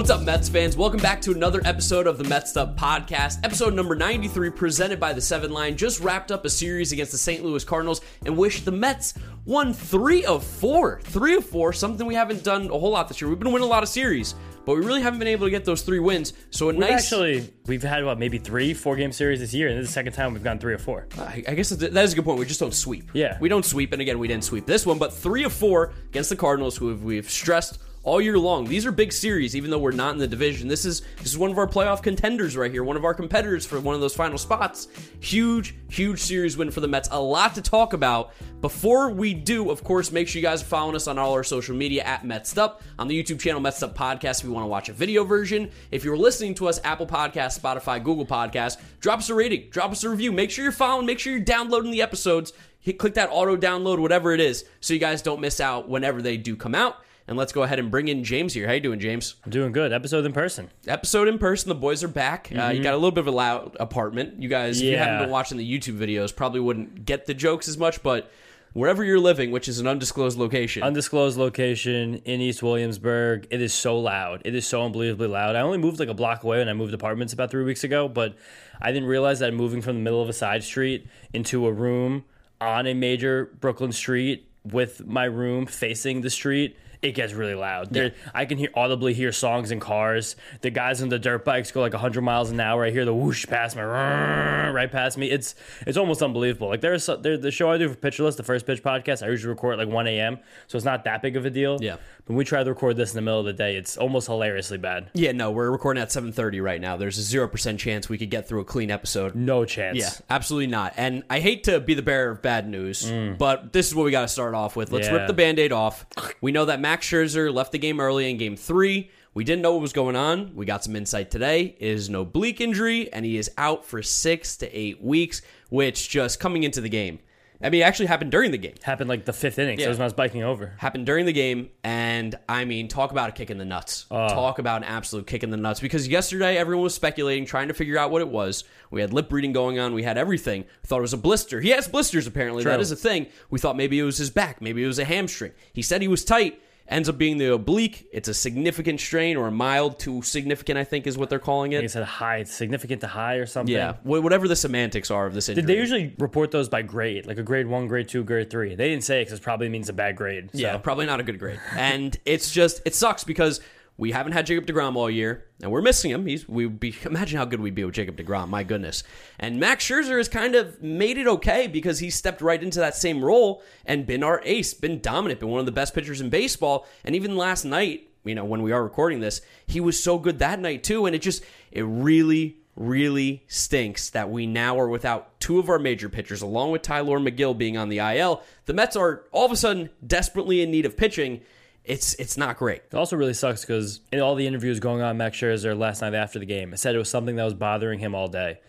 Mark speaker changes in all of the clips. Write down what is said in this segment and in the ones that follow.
Speaker 1: What's up, Mets fans? Welcome back to another episode of the Mets Up Podcast. Episode number 93, presented by the Seven Line, just wrapped up a series against the St. Louis Cardinals and wish the Mets won three of four. Three of four, something we haven't done a whole lot this year. We've been winning a lot of series, but we really haven't been able to get those three wins. So a
Speaker 2: We've
Speaker 1: nice.
Speaker 2: actually we've had what maybe three four game series this year, and this is the second time we've gone three or four.
Speaker 1: I I guess that is a good point. We just don't sweep.
Speaker 2: Yeah.
Speaker 1: We don't sweep, and again, we didn't sweep this one, but three of four against the Cardinals, who we've stressed all year long. These are big series, even though we're not in the division. This is this is one of our playoff contenders right here, one of our competitors for one of those final spots. Huge, huge series win for the Mets. A lot to talk about. Before we do, of course, make sure you guys are following us on all our social media at Mets Up, on the YouTube channel Mets Up Podcast if you want to watch a video version. If you're listening to us, Apple Podcast, Spotify, Google Podcast, drop us a rating, drop us a review. Make sure you're following, make sure you're downloading the episodes. Hit, click that auto download, whatever it is, so you guys don't miss out whenever they do come out. And let's go ahead and bring in James here. How you doing, James?
Speaker 2: I'm doing good. Episode in person.
Speaker 1: Episode in person. The boys are back. Uh, you got a little bit of a loud apartment. You guys, if you haven't been watching the YouTube videos, probably wouldn't get the jokes as much. But wherever you're living, which is an undisclosed location,
Speaker 2: Undisclosed location in East Williamsburg. It is so loud. It is so unbelievably loud. I only moved like a block away when I moved apartments about three weeks ago, but I didn't realize that moving from the middle of a side street into a room on a major Brooklyn street with my room facing the street. It gets really loud. There, I can hear audibly hear songs in cars. The guys on the dirt bikes go like 100 miles an hour. I hear the whoosh past me, right past me. It's it's almost unbelievable. Like there's there, the show I do for Pitcher List, the first pitch podcast. I usually record at like 1 a.m. So it's not that big of a deal.
Speaker 1: Yeah.
Speaker 2: When we try to record this in the middle of the day, it's almost hilariously bad.
Speaker 1: yeah, no, we're recording at 7:30 right now. There's a zero percent chance we could get through a clean episode.
Speaker 2: No chance.
Speaker 1: Yeah, absolutely not. And I hate to be the bearer of bad news, but this is what we got to start off with. Let's
Speaker 2: Mm. Yeah.
Speaker 1: rip the band aid off. We know that Max Scherzer left the game early in game three. We didn't know what was going on. We got some insight today. It is an oblique injury, and he is out for six to eight weeks, which just coming into the game. I mean, it actually happened during the game.
Speaker 2: Happened like the fifth inning. So
Speaker 1: Yeah.
Speaker 2: it was when I was biking over.
Speaker 1: Happened during the game, and I mean, talk about a kick in the nuts. Ah. Talk about an absolute kick in the nuts. Because yesterday, everyone was speculating, trying to figure out what it was. We had lip reading going on. We had everything. We thought it was a blister. He has blisters, apparently. That
Speaker 2: True.
Speaker 1: is a thing. We thought maybe it was his back. Maybe it was a hamstring. He said he was tight. Ends up being the oblique. It's a significant strain, or a mild to significant, I think is what they're calling it.
Speaker 2: it said high, significant to high or something.
Speaker 1: Yeah, whatever the semantics are of this injury.
Speaker 2: Did they usually report those by grade, like a grade one, grade two, grade three? They didn't say it because it probably means a bad grade. So.
Speaker 1: Yeah, probably not a good grade. And it's just it sucks because we haven't had Jacob deGrom all year, and we're missing him. He's we be imagine how good we'd be with Jacob deGrom. My goodness. And Max Scherzer has kind of made it okay because he stepped right into that same role and been our ace, been dominant, been one of the best pitchers in baseball. And even last night, you know, when we are recording this, he was so good that night too. And it just it really really stinks that we now are without two of our major pitchers, along with Tylor Megill being on the IL. The Mets are all of a sudden desperately in need of pitching. It's it's not great.
Speaker 2: It also really sucks because in all the interviews going on, Max Scherzer last night after the game, it said it was something that was bothering him all day,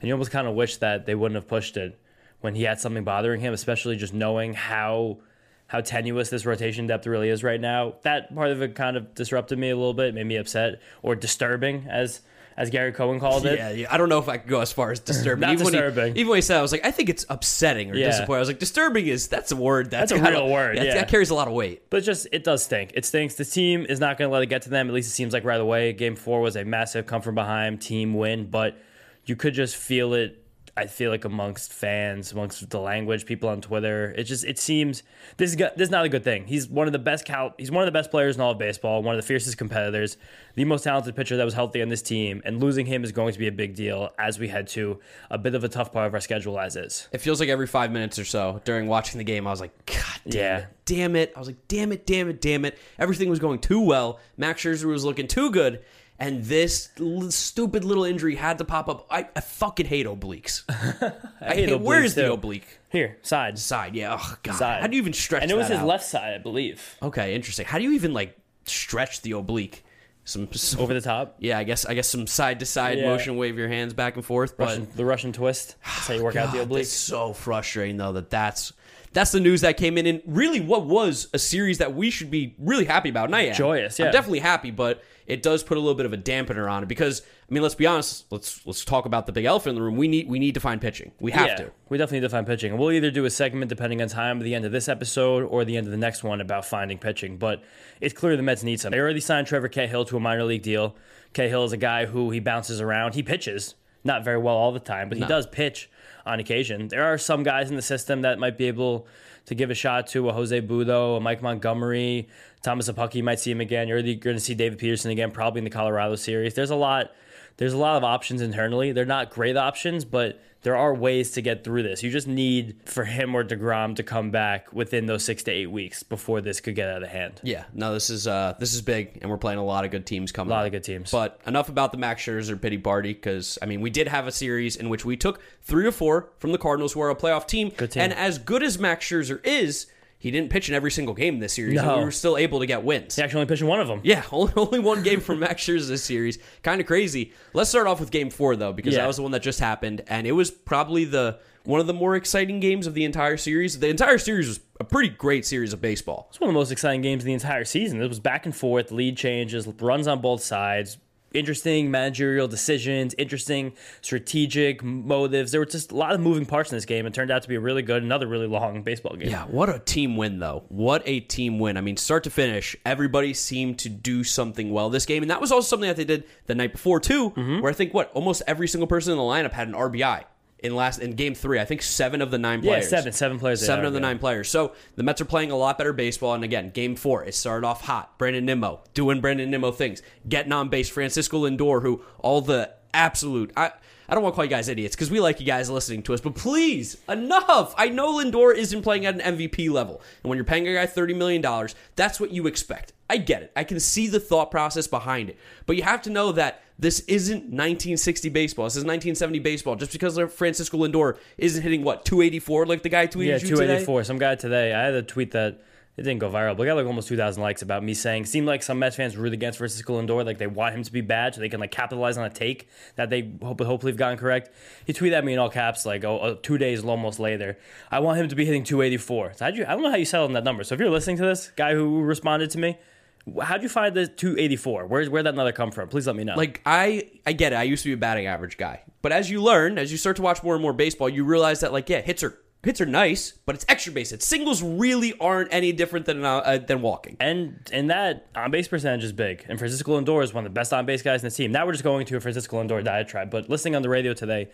Speaker 2: and you almost kind of wish that they wouldn't have pushed it when he had something bothering him, especially just knowing how how tenuous this rotation depth really is right now. That part of it kind of disrupted me a little bit, made me upset or disturbing, as as Gary Cohen called it.
Speaker 1: Yeah, yeah, I don't know if I could go as far as disturbing.
Speaker 2: Not
Speaker 1: even When
Speaker 2: disturbing.
Speaker 1: he, even when he said, it, I was like, I think it's upsetting or
Speaker 2: Yeah.
Speaker 1: disappointing. I was like, disturbing is that's a word. That's,
Speaker 2: That's a real word,
Speaker 1: That,
Speaker 2: yeah.
Speaker 1: that carries a lot of weight.
Speaker 2: But just it does stink. It stinks. The team is not going to let it get to them. At least it seems like right away. Game four was a massive come from behind team win, but you could just feel it I feel like amongst fans, amongst the language, people on Twitter, it just it seems this is this is not a good thing. He's one of the best cal- he's one of the best players in all of baseball, one of the fiercest competitors, the most talented pitcher that was healthy on this team, and losing him is going to be a big deal as we head to a bit of a tough part of our schedule as is.
Speaker 1: It feels like every five minutes or so during watching the game, I was like, God damn
Speaker 2: Yeah.
Speaker 1: it, damn it. I was like, damn it, damn it, damn it. Everything was going too well. Max Scherzer was looking too good. And this l- stupid little injury had to pop up. I, I fucking hate obliques. I
Speaker 2: hate
Speaker 1: hate, where
Speaker 2: obliques,
Speaker 1: is the oblique?
Speaker 2: Here, side.
Speaker 1: Side, yeah. Oh, God.
Speaker 2: Side.
Speaker 1: How do you even stretch
Speaker 2: And it was his
Speaker 1: out?
Speaker 2: left side, I believe.
Speaker 1: Okay, interesting. How do you even like stretch the oblique? Some, some
Speaker 2: Over the top.
Speaker 1: yeah, I guess I guess some side to side
Speaker 2: Yeah.
Speaker 1: motion, wave your hands back and forth. But
Speaker 2: Russian, the Russian twist. That's how you work out the oblique.
Speaker 1: It's so frustrating though that that's that's the news that came in, and really what was a series that we should be really happy about. And I am
Speaker 2: Joyous, yeah.
Speaker 1: I'm definitely happy, but it does put a little bit of a dampener on it because I mean, let's be honest. Let's let's talk about the big elephant in the room. We need we need to find pitching. We have
Speaker 2: yeah,
Speaker 1: to.
Speaker 2: We definitely need to find pitching. And we'll either do a segment depending on time at the end of this episode or the end of the next one about finding pitching. But it's clear the Mets need some. They already signed Trevor Cahill to a minor league deal. Cahill is a guy who he bounces around. He pitches, not very well all the time, but he does pitch on occasion. There are some guys in the system that might be able to give a shot to a Jose Butto, a Mike Montgomery, Thomas Szapucki. You might see him again. You're going to see David Peterson again, probably in the Colorado series. There's a lot there's a lot of options internally. They're not great options, but there are ways to get through this. You just need for him or deGrom to come back within those six to eight weeks before this could get out of hand.
Speaker 1: Yeah, no, this is uh this is big, and we're playing a lot of good teams coming.
Speaker 2: A lot
Speaker 1: up.
Speaker 2: of good teams.
Speaker 1: But enough about the Max Scherzer pity party because I mean we did have a series in which we took three or four from the Cardinals, who are a playoff team.
Speaker 2: Good team.
Speaker 1: And as good as Max Scherzer is, he didn't pitch in every single game this series, and
Speaker 2: No.
Speaker 1: we were still able to get wins.
Speaker 2: He actually only pitched in one of them.
Speaker 1: Yeah, only, only one game from Max Scherzer this series. Kind of crazy. Let's start off with Game Four though, because
Speaker 2: Yeah.
Speaker 1: that was the one that just happened, and it was probably the one of the more exciting games of the entire series. The entire series was a pretty great series of baseball.
Speaker 2: It's one of the most exciting games of the entire season. It was back and forth, lead changes, runs on both sides, interesting managerial decisions, interesting strategic motives. There were just a lot of moving parts in this game. It turned out to be a really good, another really long baseball game.
Speaker 1: Yeah, what a team win though. What a team win. I mean, start to finish, everybody seemed to do something well this game, and that was also something that they did the night before too,
Speaker 2: Mm-hmm.
Speaker 1: where I think what almost every single person in the lineup had an RBI in last in game three. I think seven of the nine players.
Speaker 2: Yeah, seven, seven players.
Speaker 1: Seven of the
Speaker 2: yeah.
Speaker 1: nine players. So the Mets are playing a lot better baseball. And again, game four, it started off hot. Brandon Nimmo doing Brandon Nimmo things, getting on base. Francisco Lindor, who all the absolute. I, I don't want to call you guys idiots because we like you guys listening to us, but please, enough. I know Lindor isn't playing at an MVP level. And when you're paying a guy $30 million, that's what you expect. I get it. I can see the thought process behind it. But you have to know that this isn't 1960 baseball. This is 1970 baseball. Just because Francisco Lindor isn't hitting, what, 284 like the guy tweeted
Speaker 2: Yeah, 284.
Speaker 1: today?
Speaker 2: Some guy today. I had a tweet that it didn't go viral, but it got like almost two thousand likes about me saying seemed like some Mets fans root against Francisco Lindor, like they want him to be bad so they can like capitalize on a take that they hope, hopefully have gotten correct. He tweeted at me in all caps like, "Oh, uh, two days almost later, I want him to be hitting two eighty four. So how'd you? I don't know how you settled on that number. So if you're listening to this guy who responded to me. How'd you find the 284? Where's where'd that number come from? Please let me know.
Speaker 1: Like I, I get it. I used to be a batting average guy, but as you learn, as you start to watch more and more baseball, you realize that like yeah, hits are hits are nice, but it's extra base hits. Singles really aren't any different than uh, uh, than walking.
Speaker 2: And and that on base percentage is big. And Francisco Lindor is one of the best on base guys in the team. Now we're just going to a Francisco Lindor diatribe. But listening on the radio today,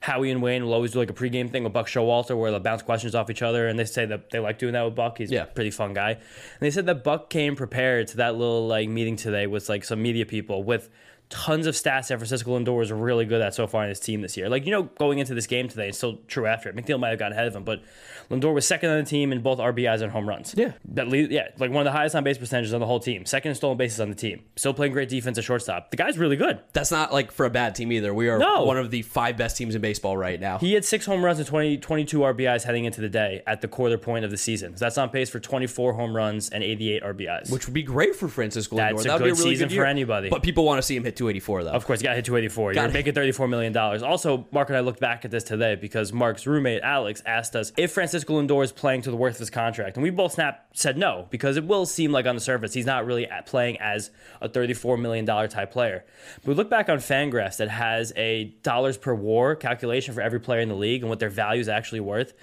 Speaker 2: Howie and Wayne will always do like a pregame thing with Buck Showalter where they'll bounce questions off each other. And they say that they like doing that with Buck. He's
Speaker 1: Yeah.
Speaker 2: a pretty fun guy. And they said that Buck came prepared to that little like meeting today with like some media people with tons of stats that Francisco Lindor is really good at so far in his team this year. Like, you know, going into this game today, it's still true after it. McNeil might have gotten ahead of him, but Lindor was second on the team in both RBIs and home runs.
Speaker 1: Yeah.
Speaker 2: That lead, yeah, like one of the highest on base percentages on the whole team. Second in stolen bases on the team. Still playing great defense at shortstop. The guy's really good.
Speaker 1: That's not like for a bad team either. We are
Speaker 2: No.
Speaker 1: one of the five best teams in baseball right now.
Speaker 2: He had six home runs and 20, 22 RBIs heading into the day at the quarter point of the season. So that's on pace for 24 home runs and 88 RBIs.
Speaker 1: which would be great for Francisco
Speaker 2: That's
Speaker 1: Lindor.
Speaker 2: a
Speaker 1: That would be a
Speaker 2: good
Speaker 1: really
Speaker 2: season
Speaker 1: good
Speaker 2: for anybody.
Speaker 1: But people want to see him hit 284 though.
Speaker 2: Of course, you got to hit 284. You're
Speaker 1: Gotta-
Speaker 2: making $34 million. Also, Mark and I looked back at this today because Mark's roommate, Alex, asked us if Francisco Lindor is playing to the worth of his contract. And we both snap said no because it will seem like on the surface he's not really playing as a $34 million type player. But we look back on Fangraphs that has a dollars per war calculation for every player in the league and what their value is actually worth.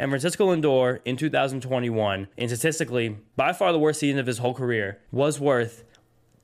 Speaker 2: And Francisco Lindor in 2021, in statistically by far the worst season of his whole career, was worth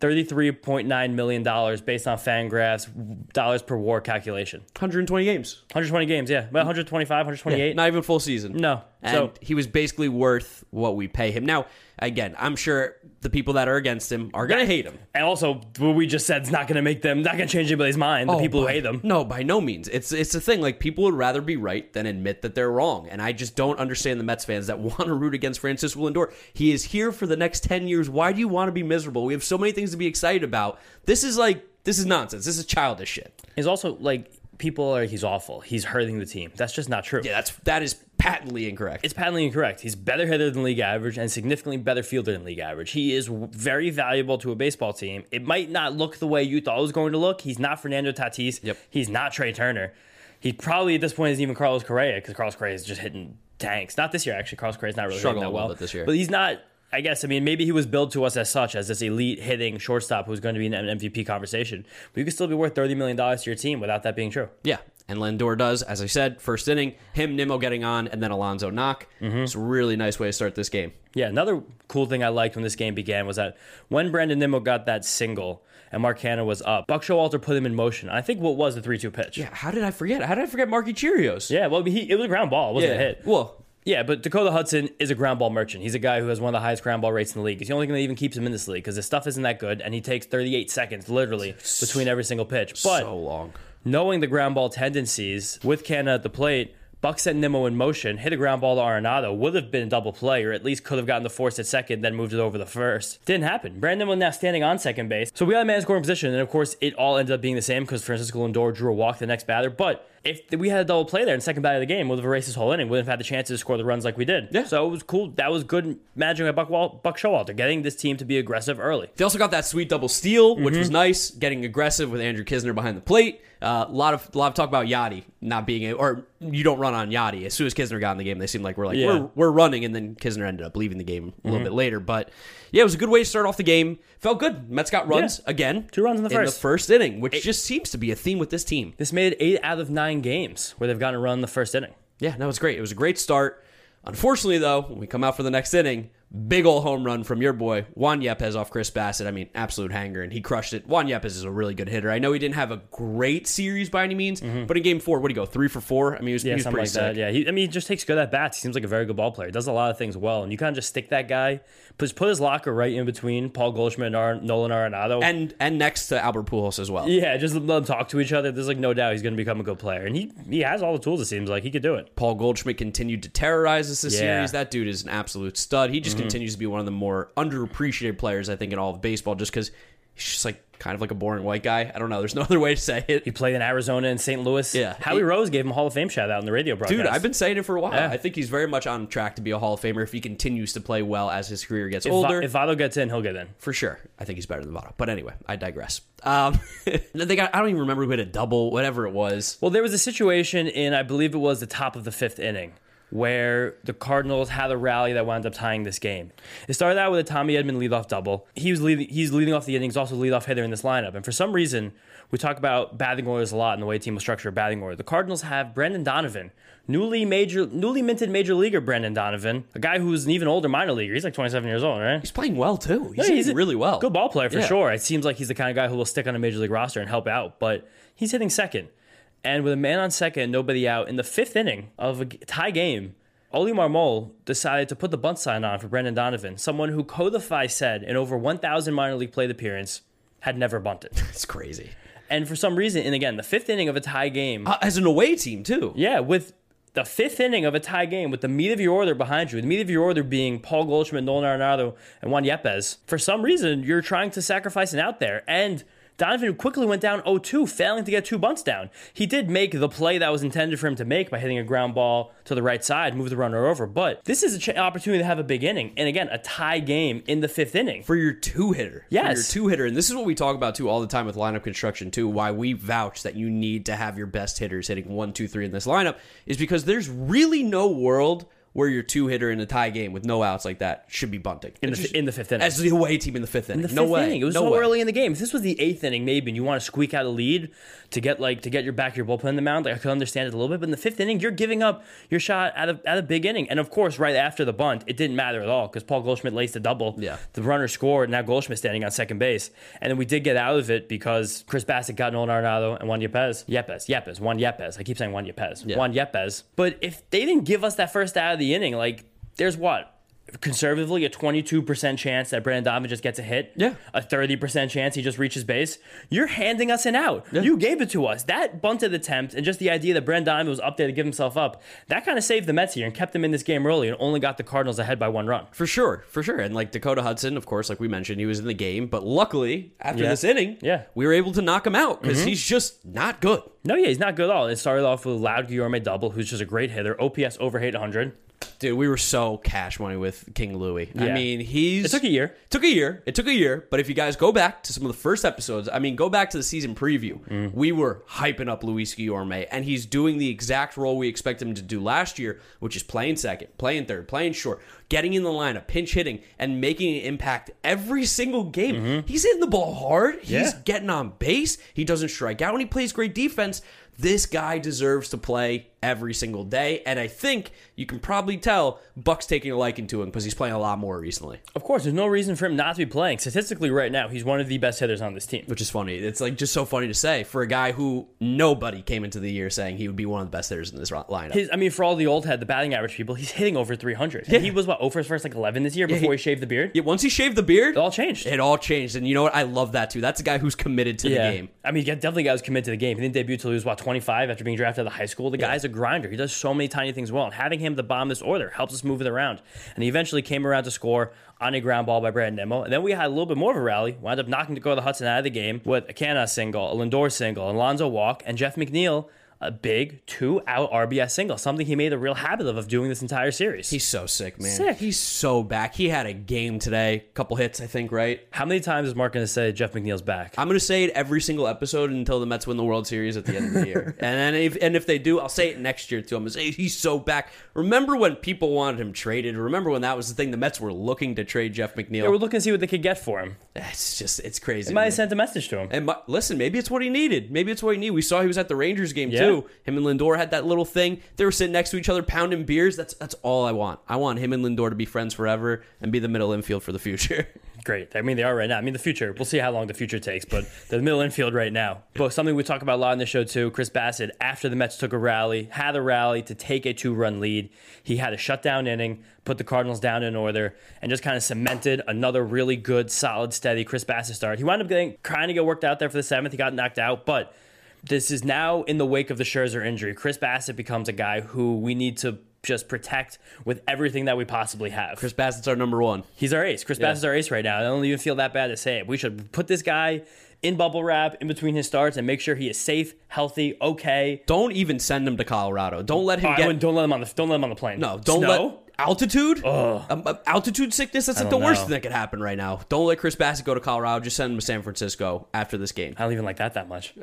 Speaker 2: $33.9 million based on Fangraphs dollars per war calculation.
Speaker 1: 120 games.
Speaker 2: 120 games, yeah. Well, 125, mm. 128.
Speaker 1: Not even full season.
Speaker 2: No.
Speaker 1: And
Speaker 2: So
Speaker 1: he was basically worth what we pay him. Now, again, I'm sure the people that are against him are going to hate him.
Speaker 2: and also what we just said is not going to make them not going to change anybody's mind. The oh, people who hate them.
Speaker 1: No, by no means. It's it's a thing. Like people would rather be right than admit that they're wrong. And I just don't understand the Mets fans that want to root against Francisco Lindor. He is here for the next ten years. Why do you want to be miserable? We have so many things to be excited about. This is like this is nonsense. This is childish shit.
Speaker 2: He's also like people are he's awful. He's hurting the team. That's just not true.
Speaker 1: Yeah, that's that is patently incorrect.
Speaker 2: It's patently incorrect. He's better hitter than league average and significantly better fielder than league average. He is very valuable to a baseball team. It might not look the way you thought it was going to look. He's not Fernando Tatis.
Speaker 1: Yep.
Speaker 2: He's not Trea Turner. He probably at this point isn't even Carlos Correa because Carlos Correa is just hitting tanks. Not this year, actually. Carlos Correa is not really
Speaker 1: Struggled
Speaker 2: hitting that well
Speaker 1: this year.
Speaker 2: But he's not. I guess I mean maybe he was billed to us as such as this elite hitting shortstop who's going to be in an MVP conversation. But you could still be worth thirty million dollars to your team without that being true.
Speaker 1: Yeah. And Lindor does, as I said, first inning, him, Nimmo getting on, and then Alonso knock.
Speaker 2: Mm-hmm.
Speaker 1: It's a really nice way to start this game.
Speaker 2: Yeah, another cool thing I liked when this game began was that when Brandon Nimmo got that single and Mark Canha was up, Buck Showalter put him in motion. I think what was the three-two pitch.
Speaker 1: Yeah, how did I forget? How did I forget Marky Cheerios?
Speaker 2: Yeah, well, he, it was a ground ball. It wasn't a hit.
Speaker 1: Well,
Speaker 2: Yeah, but Dakota Hudson is a ground ball merchant. He's a guy who has one of the highest ground ball rates in the league. He's the only thing that even keeps him in this league because his stuff isn't that good, and he takes 38 seconds, literally, between every single pitch. But
Speaker 1: so long.
Speaker 2: knowing the ground ball tendencies with Canha at the plate, Buck sent Nimmo in motion, hit a ground ball to Arenado, would have been a double play, or at least could have gotten the force at second, then moved it over the first. Didn't happen. Brandon was now standing on second base. So we got a man scoring position, and of course, it all ended up being the same because Francisco Lindor drew a walk the next batter. But if we had a double play there in the second batter of the game, we'd have erased this whole inning, wouldn't have had the chances to score the runs like we did.
Speaker 1: Yeah.
Speaker 2: So it was cool. That was good managing by Buck, Wal- Buck Showalter, getting this team to be aggressive early.
Speaker 1: They also got that sweet double steal, which
Speaker 2: Mm-hmm.
Speaker 1: was nice. Getting aggressive with Andrew Knizner behind the plate. A lot of a lot of talk about Yadi not being a, or you don't run on Yadi. As soon as Knizner got in the game, they seemed like we're like
Speaker 2: Yeah. Mm-hmm.
Speaker 1: we're we're running, and then Knizner ended up leaving the game a little bit later. But yeah, it was a good way to start off the game. Felt good. Mets got runs
Speaker 2: Yeah.
Speaker 1: again.
Speaker 2: Two runs in the first.
Speaker 1: the first inning, which just seems to be a theme with this team.
Speaker 2: This made eight out of nine games where they've gotten a run in the first inning.
Speaker 1: Yeah, no, was great. It was a great start. Unfortunately, though, when we come out for the next inning, big ol' home run from your boy Juan Yepez off Chris Bassitt. I mean, absolute hanger, and he crushed it. Juan Yepez is a really good hitter. I know he didn't have a great series by any means, but in Game Four, what did he go three for four? I mean, he was,
Speaker 2: Mm-hmm. Yeah,
Speaker 1: he was pretty
Speaker 2: like that. Yeah, he, I mean, he just takes good at bats. He seems like a very good ball player. Does a lot of things well, and you kind of just stick that guy, put put his locker right in between Paul Goldschmidt and Ar- Nolan Arenado.
Speaker 1: And and next to Albert Pujols as well.
Speaker 2: yeah, just let them talk to each other. There's like no doubt he's going to become a good player, and he he has all the tools. It seems like he could do it.
Speaker 1: Paul Goldschmidt continued to terrorize us this
Speaker 2: Yeah. Mm-hmm.
Speaker 1: series. That dude is an absolute stud. He just continues to be one of the more underappreciated players, I think, in all of baseball, just because he's just like kind of like a boring white guy. I don't know. There's no other way to say it.
Speaker 2: He played in Arizona and St. Louis.
Speaker 1: Yeah.
Speaker 2: Howie
Speaker 1: He-
Speaker 2: Rose gave him a Hall of Fame shout out in the radio broadcast.
Speaker 1: Dude, I've been saying it for a while.
Speaker 2: Yeah.
Speaker 1: I think he's very much on track to be a Hall of Famer if he continues to play well as his career gets
Speaker 2: if,
Speaker 1: older.
Speaker 2: Va- if Votto gets in, he'll get in.
Speaker 1: for sure. I think he's better than Votto. But anyway, I digress. Um, they got, I don't even remember who hit a double, whatever it was.
Speaker 2: Well, there was a situation in, I believe it was the top of the fifth inning, where the Cardinals had a rally that wound up tying this game. It started out with a Tommy Edman leadoff double. He was leading, he's leading off the innings, also leadoff hitter in this lineup. And for some reason, we talk about batting orders a lot and the way a team will structure a batting order. The Cardinals have Brendan Donovan, newly major, newly minted major leaguer Brendan Donovan, a guy who's an even older minor leaguer. He's like 27 years old, right?
Speaker 1: He's playing well, too. He's,
Speaker 2: Yeah, a
Speaker 1: really well.
Speaker 2: Good ball player for
Speaker 1: Yeah.
Speaker 2: sure. It seems like he's the kind of guy who will stick on a major league roster and help out. But he's hitting second, and with a man on second, nobody out in the fifth inning of a tie game. Oli Marmol decided to put the bunt sign on for Brendan Donovan, someone who Codify said in over 1,000 minor league plate appearance had never bunted.
Speaker 1: It's crazy.
Speaker 2: and for some reason, and again, the fifth inning of a tie game,
Speaker 1: Uh, as an away team, too.
Speaker 2: yeah, with the fifth inning of a tie game with the meat of your order behind you, the meat of your order being Paul Goldschmidt, Nolan Arenado, and Juan Yepez. For some reason, you're trying to sacrifice an out there. And Donovan quickly went down 0-2, failing to get two bunts down. He did make the play that was intended for him to make by hitting a ground ball to the right side, move the runner over. But this is an opportunity to have a big inning. And again, a tie game in the fifth inning.
Speaker 1: for your two hitter.
Speaker 2: Yes.
Speaker 1: For your two hitter. And this is what we talk about too all the time with lineup construction too. Why we vouch that you need to have your best hitters hitting one, two, three in this lineup is because there's really no world where your two hitter in a tie game with no outs like that should be bunting.
Speaker 2: in the,
Speaker 1: just-
Speaker 2: in the fifth inning.
Speaker 1: as the away team in the fifth inning.
Speaker 2: the
Speaker 1: no
Speaker 2: fifth
Speaker 1: way.
Speaker 2: inning. It was
Speaker 1: no
Speaker 2: so
Speaker 1: way.
Speaker 2: early in the game. If this was the eighth inning, maybe, and you want to squeak out a lead to get like to get your back your bullpen in the mound, like I could understand it a little bit. But in the fifth inning, you're giving up your shot at a at a big inning. And of course, right after the bunt, it didn't matter at all because Paul Goldschmidt laced a double.
Speaker 1: Yeah.
Speaker 2: the runner scored. Now Goldschmidt standing on second base, and then we did get out of it because Chris Bassitt got Nolan Arenado and Juan Yepez. Yepez, Yepez, Juan Yepez. I keep saying Juan Yepez.
Speaker 1: Yeah.
Speaker 2: Juan Yepez. But if they didn't give us that first out of the inning, like there's what. Conservatively, a 22% chance that Brendan Donovan just gets a hit
Speaker 1: Yeah.
Speaker 2: a 30% chance he just reaches base. You're handing us an out. You gave it to us. That bunted attempt and just the idea that Brendan Donovan was up there to give himself up, that kind of saved the Mets here and kept them in this game early and only got the Cardinals ahead by one run.
Speaker 1: For sure, for sure. And like Dakota Hudson, of course, like we mentioned, he was in the game, but luckily after
Speaker 2: Yeah.
Speaker 1: this inning,
Speaker 2: Yeah. Mm-hmm.
Speaker 1: we were able to knock him out because he's just not good.
Speaker 2: No, yeah, he's not good at all. It started off with a Luis Guillorme double, who's just a great hitter. OPS over 800.
Speaker 1: Dude, we were so cash money with King Louis. I
Speaker 2: Yeah.
Speaker 1: mean, he's
Speaker 2: It took a year.
Speaker 1: It Took a year. It took a year. But if you guys go back to some of the first episodes, I mean, go back to the season preview.
Speaker 2: Mm.
Speaker 1: We were hyping up Luis Guillorme, and he's doing the exact role we expect him to do last year, which is playing second, playing third, playing short, getting in the lineup, pinch hitting, and making an impact every single game. He's hitting the ball hard. He's
Speaker 2: Mm-hmm. Yeah.
Speaker 1: getting on base. He doesn't strike out, and he plays great defense. This guy deserves to play every single day, and I think you can probably tell Buck's taking a liking to him because he's playing a lot more recently.
Speaker 2: Of course, there's no reason for him not to be playing. Statistically, right now, he's one of the best hitters on this team.
Speaker 1: which is funny. It's like just so funny to say for a guy who nobody came into the year saying he would be one of the best hitters in this lineup.
Speaker 2: His, I mean, for all the old head, the batting average people, he's hitting over 300. And he was, what, oh over his first like 11 this year before he,
Speaker 1: he-
Speaker 2: shaved the beard?
Speaker 1: yeah, once he shaved the beard,
Speaker 2: It all changed.
Speaker 1: it all changed. And you know what? I love that too. That's a guy who's committed to the game.
Speaker 2: I mean, yeah, definitely guys committed to the game. He didn't debut till he was what 25 after being drafted out of high school. The guy's a grinder. He does so many tiny things well, and having him the bottom of this order helps us move it around. And he eventually came around to score on a ground ball by Brandon Nimmo. And then we had a little bit more of a rally. Wound up knocking Dakota Hudson out of the game with a Canha single, a Lindor single, Alonso walk, and Jeff McNeil. A big two out RBS single, something he made a real habit of of doing this entire series.
Speaker 1: He's so sick, man.
Speaker 2: Sick.
Speaker 1: He's so back. He had a game today, couple hits, I think, right?
Speaker 2: How many times is Mark going to say Jeff McNeil's back?
Speaker 1: I'm going to say it every single episode until the Mets win the World Series at the end of the year. and then if, and if they do, I'll say it next year too. I'm going to say he's so back. Remember when people wanted him traded? Remember when that was the thing? The Mets were looking to trade Jeff McNeil.
Speaker 2: They were looking to see what they could get for him.
Speaker 1: It's just it's crazy.
Speaker 2: They might have sent a message to him.
Speaker 1: And my, listen, maybe it's what he needed. Maybe it's what he needed. We saw he was at the Rangers game
Speaker 2: Yeah.
Speaker 1: too. Him and Lindor had that little thing. They were sitting next to each other, pounding beers. That's that's all I want. I want him and Lindor to be friends forever and be the middle infield for the future.
Speaker 2: Great. I mean, they are right now. I mean, the future. We'll see how long the future takes, but they're the middle infield right now. But something we talk about a lot in the show too. Chris Bassitt, after the Mets took a rally, had a rally to take a two-run lead. He had a shutdown inning, put the Cardinals down in order, and just kind of cemented another really good, solid, steady Chris Bassitt start. He wound up getting trying to get worked out there for the seventh. He got knocked out, but this is now in the wake of the Scherzer injury. Chris Bassitt becomes a guy who we need to just protect with everything that we possibly have.
Speaker 1: Chris Bassitt's our number one.
Speaker 2: He's our ace. Chris Bassitt's our ace right now. I don't even feel that bad to say it. We should put this guy in bubble wrap in between his starts and make sure he is safe, healthy, okay.
Speaker 1: Don't even send him to Colorado. Don't let him
Speaker 2: Oh,
Speaker 1: get
Speaker 2: don't let him on the don't let him on the plane.
Speaker 1: no. Don't
Speaker 2: Snow?
Speaker 1: let altitude. Um, uh, altitude sickness. That's like the
Speaker 2: don't
Speaker 1: worst
Speaker 2: know.
Speaker 1: thing that could happen right now. Don't let Chris Bassitt go to Colorado. Just send him to San Francisco after this game.
Speaker 2: I don't even like that that much.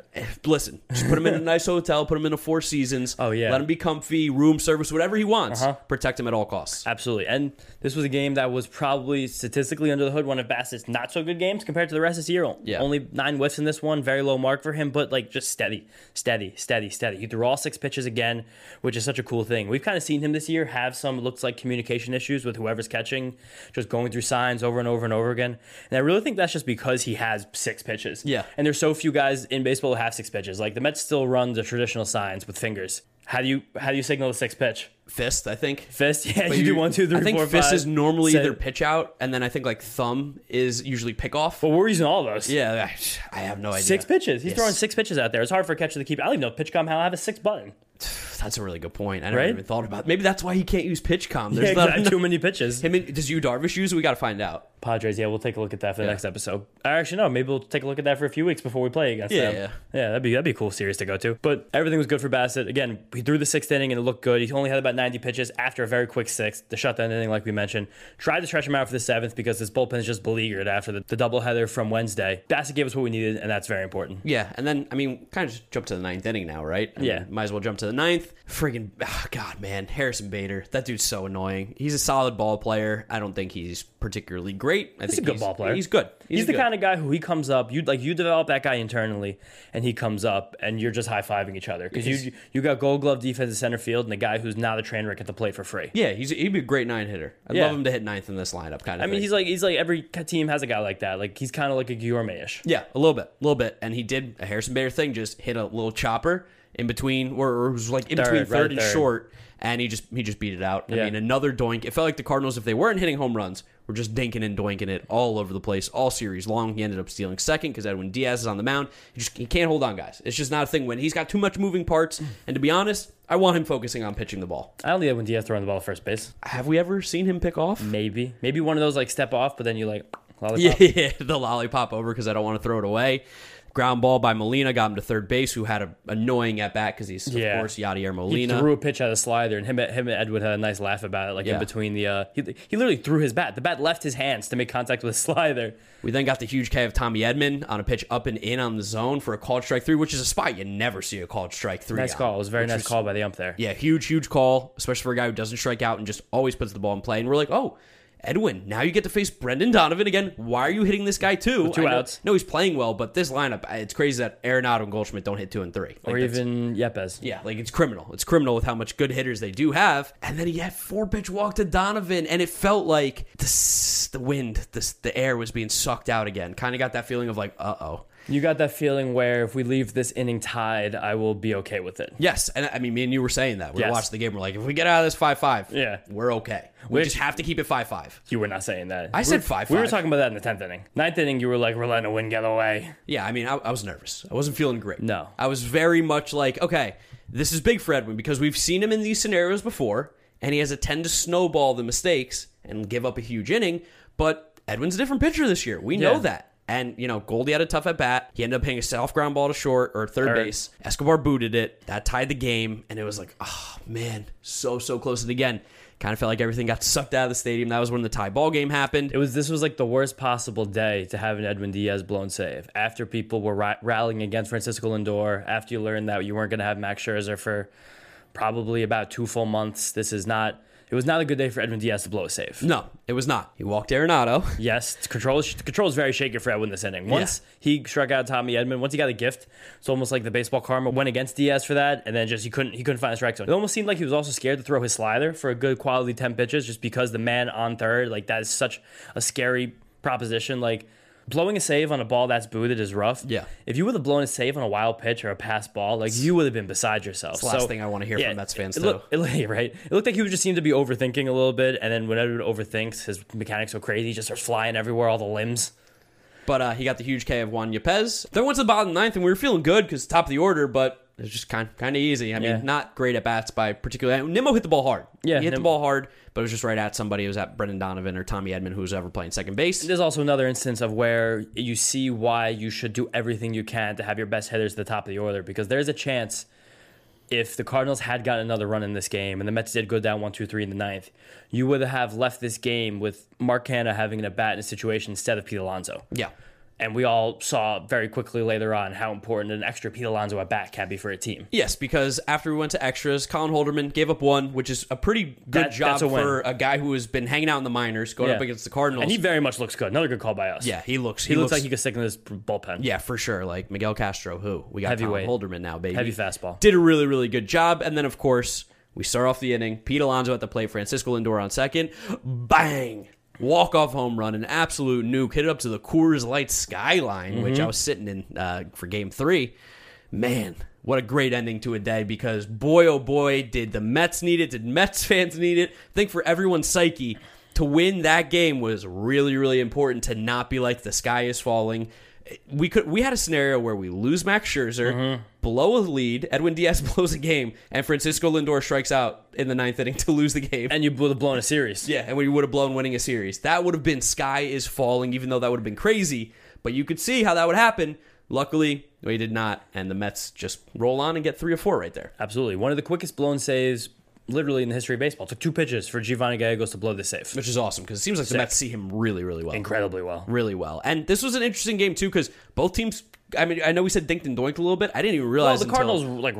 Speaker 1: Listen, just put him in a nice hotel. Put him in a Four Seasons.
Speaker 2: Oh, yeah.
Speaker 1: Let him be comfy, room service, whatever he wants.
Speaker 2: Uh-huh.
Speaker 1: Protect him at all costs.
Speaker 2: Absolutely. And this was a game that was probably statistically under the hood one of Bassitt's not so good games compared to the rest of the year.
Speaker 1: Yeah.
Speaker 2: Only nine whiffs in this one, very low mark for him, but like just steady, steady, steady, steady. He threw all six pitches again, which is such a cool thing. We've kind of seen him this year have some looks like communication issues with whoever's catching, just going through signs over and over and over again. And I really think that's just because he has six pitches.
Speaker 1: Yeah.
Speaker 2: And there's so few guys in baseball who have six pitches. Like the Mets still run the traditional signs with fingers. How do you how do you signal the six pitch?
Speaker 1: Fist, I think.
Speaker 2: Fist? Yeah,
Speaker 1: But
Speaker 2: you, do one, two, three,
Speaker 1: I think
Speaker 2: four,
Speaker 1: fist
Speaker 2: five,
Speaker 1: is normally
Speaker 2: say-
Speaker 1: either pitch out, and then I think like thumb is usually pick off.
Speaker 2: But we're using all of those.
Speaker 1: yeah, I I have no idea.
Speaker 2: Six pitches. He's
Speaker 1: Yes.
Speaker 2: throwing six pitches out there. It's hard for a catcher to keep. I don't even know if PitchCom how I have a six button.
Speaker 1: That's a really good point. I never
Speaker 2: Right?
Speaker 1: even thought about. It. Maybe that's why he can't use PitchCom. There's
Speaker 2: Yeah,
Speaker 1: not
Speaker 2: exactly. too many pitches.
Speaker 1: Him and, does you Darvish use? We got to find out.
Speaker 2: Padres, yeah, we'll take a look at that for the
Speaker 1: Yeah.
Speaker 2: next episode. I actually, no, maybe we'll take a look at that for a few weeks before we play against
Speaker 1: Yeah,
Speaker 2: them.
Speaker 1: yeah.
Speaker 2: yeah, that'd be that'd be a cool series to go to. But everything was good for Bassitt. Again, he threw the sixth inning and it looked good. He only had about 90 pitches after a very quick sixth, the shutdown inning, like we mentioned. Tried to stretch him out for the seventh because his bullpen is just beleaguered after the, the doubleheader from Wednesday. Bassitt gave us what we needed, and that's very important.
Speaker 1: Yeah, and then I mean, kind of just jump to the ninth inning now, right? I mean,
Speaker 2: Yeah.
Speaker 1: might as well jump to the ninth. Friggin' oh, God, man, Harrison Bader, that dude's so annoying. He's a solid ball player. I don't think he's particularly great. I
Speaker 2: He's a
Speaker 1: think
Speaker 2: good ball player.
Speaker 1: He's good.
Speaker 2: He's, the
Speaker 1: good.
Speaker 2: kind of guy who he comes up, you like you develop that guy internally, and he comes up, and you're just high fiving each other because you you got Gold Glove defense in center field, and the guy who's not a train wreck at the plate for free.
Speaker 1: Yeah, he's he'd be a great nine hitter. I'd
Speaker 2: Yeah.
Speaker 1: love him to hit ninth in this lineup, kind of.
Speaker 2: I mean, he's like he's like every team has a guy like that. Like he's kind of like a Guillorme-ish.
Speaker 1: Yeah, a little bit, a little bit, and he did a Harrison Bader thing, just hit a little chopper in between, or, or it was like in
Speaker 2: Third,
Speaker 1: between third
Speaker 2: right
Speaker 1: and
Speaker 2: third.
Speaker 1: short, and he just he just beat it out. I mean, another doink. It felt like the Cardinals, if they weren't hitting home runs, were just dinking and doinking it all over the place, all series long. He ended up stealing second because Edwin Diaz is on the mound. He just he can't hold on, guys. It's just not a thing when he's got too much moving parts. Mm. And to be honest, I want him focusing on pitching the ball.
Speaker 2: I only when Diaz throwing the ball at first base.
Speaker 1: Have we ever seen him pick off?
Speaker 2: Maybe maybe one of those like step off, but then you like lollipop.
Speaker 1: Yeah, the lollipop over because I don't want to throw it away. Ground ball by Molina got him to third base, who had a annoying at bat because he's of
Speaker 2: Yeah.
Speaker 1: course Yadier
Speaker 2: He
Speaker 1: Molina.
Speaker 2: threw a pitch at a slider, and him, him and Edward had a nice laugh about it, like
Speaker 1: Yeah.
Speaker 2: in between the. Uh, he, he literally threw his bat. The bat left his hands to make contact with the slider.
Speaker 1: we then got the huge K of Tommy Edman on a pitch up and in on the zone for a called strike three, which is a spot you never see a called strike three.
Speaker 2: Nice
Speaker 1: on,
Speaker 2: call. It was a very nice call by the ump there.
Speaker 1: Yeah, huge, huge call, especially for a guy who doesn't strike out and just always puts the ball in play. And we're like, oh, Edwin, now you get to face Brendan Donovan again. Why are you hitting this guy too?
Speaker 2: two
Speaker 1: know,
Speaker 2: outs.
Speaker 1: No, he's playing well, but this lineup, it's crazy that Arenado and Goldschmidt don't hit two and three. Like,
Speaker 2: or even Yepez.
Speaker 1: Yeah, like it's criminal. It's criminal with how much good hitters they do have. And then he had four pitch walk to Donovan, and it felt like the the wind, the the air was being sucked out again. Kind of got that feeling of like, uh oh.
Speaker 2: You got that feeling where if we leave this inning tied, I will be okay with it.
Speaker 1: Yes, and I mean, me and you were saying that we
Speaker 2: Yes.
Speaker 1: watching the game. We're like, if we get out of this five five,
Speaker 2: Yeah.
Speaker 1: we're okay. We
Speaker 2: Which-
Speaker 1: just have to keep it five five.
Speaker 2: You were not saying that.
Speaker 1: I
Speaker 2: We
Speaker 1: said
Speaker 2: were-
Speaker 1: 5-5.
Speaker 2: We were talking about that in the tenth inning. Ninth inning, you were like, "We're letting a win get away."
Speaker 1: Yeah, I mean, I, I was nervous. I wasn't feeling great.
Speaker 2: No.
Speaker 1: I was very much like, okay, this is big for Edwin because we've seen him in these scenarios before, and he has a tend to snowball the mistakes and give up a huge inning. But Edwin's a different pitcher this year. We know
Speaker 2: Yeah.
Speaker 1: that. And, you know, Goldie had a tough at bat. He ended up hitting a soft ground ball to short or third
Speaker 2: Third.
Speaker 1: base. Escobar booted it. That tied the game. And it was like, oh, man, so, so close. And again, kind of felt like everything got sucked out of the stadium. That was when the tie ball game happened.
Speaker 2: It was this was like the worst possible day to have an Edwin Diaz blown save after people were ra- rallying against Francisco Lindor. After you learned that you weren't going to have Max Scherzer for probably about two full months. This is not. It was not a good day for Edwin Diaz to blow a save.
Speaker 1: no, it was not. He walked Arenado.
Speaker 2: Yes, control is, control is very shaky for Edwin this inning. Once he struck out Tommy Edman, once he got a gift, it's almost like the baseball karma went against Diaz for that, and then just he couldn't he couldn't find the strike zone. It almost seemed like he was also scared to throw his slider for a good quality ten pitches, just because the man on third, like that is such a scary proposition. Like blowing a save on a ball that's booted is rough.
Speaker 1: Yeah.
Speaker 2: If you would have blown a save on a wild pitch or a pass ball, like you would have been beside yourself.
Speaker 1: the last thing I wanna hear from Mets fans,
Speaker 2: it look- it, right? It looked like he would just seem to be overthinking a little bit, and then whenever he overthinks, his mechanics go crazy. He just starts flying everywhere, all the limbs.
Speaker 1: But uh, he got the huge K of Juan Yepez. Then went to the bottom of the ninth, and we were feeling good because top of the order, but it was just kind kind of easy. I mean,
Speaker 2: Yeah.
Speaker 1: not great at bats by particular. Nimmo hit the ball hard.
Speaker 2: Yeah,
Speaker 1: he hit the ball hard, but it was just right at somebody. It was at Brendan Donovan or Tommy Edman, who was ever playing second base.
Speaker 2: There's also another instance of where you see why you should do everything you can to have your best hitters at the top of the order because there's a chance if the Cardinals had gotten another run in this game and the Mets did go down one, two, three in the ninth, you would have left this game with Mark Canha having an at bat in a situation instead of Pete Alonso.
Speaker 1: Yeah,
Speaker 2: And we all saw very quickly later on how important an extra Pete Alonso at bat can be for a team.
Speaker 1: yes, because after we went to extras, Colin Holderman gave up one, which is a pretty good
Speaker 2: That-
Speaker 1: job
Speaker 2: a
Speaker 1: for a guy who has been hanging out in the minors, going
Speaker 2: Yeah.
Speaker 1: up against the Cardinals.
Speaker 2: And he very much looks good. Another good call by us.
Speaker 1: yeah, he looks.
Speaker 2: He, looks, like he could stick in this bullpen.
Speaker 1: Yeah, for sure. Like Miguel Castro, who we got
Speaker 2: Heavyweight.
Speaker 1: Colin Holderman now, baby.
Speaker 2: Heavy fastball.
Speaker 1: did a really, really good job. And then, of course, we start off the inning. Pete Alonso at the plate, Francisco Lindor on second. Bang! Walk off home run, an absolute nuke. Hit it up to the Coors Light skyline, which I was sitting in uh, for game three. Man, what a great ending to a day because boy, oh boy, did the Mets need it. Did Mets fans need it? I think for everyone's psyche, to win that game was really, really important to not be like the sky is falling. We could we had a scenario where we lose Max Scherzer,
Speaker 2: Mm-hmm.
Speaker 1: blow a lead, Edwin Diaz blows a game, and Francisco Lindor strikes out in the ninth inning to lose the game.
Speaker 2: And you would have blown a series.
Speaker 1: yeah, and we would have blown winning a series. That would have been sky is falling, even though that would have been crazy. But you could see how that would happen. Luckily, we did not, and the Mets just roll on and get three or four right there.
Speaker 2: Absolutely. One of the quickest blown saves literally in the history of baseball. It took two pitches for Giovanni Gallegos to blow the save.
Speaker 1: Which is awesome because it seems like the Mets see him really, really well.
Speaker 2: Incredibly well.
Speaker 1: really well. And this was an interesting game too because both teams. I mean, I know we said dinked and doinked a little bit. I didn't even
Speaker 2: Well,
Speaker 1: realize
Speaker 2: the
Speaker 1: until-
Speaker 2: Cardinals like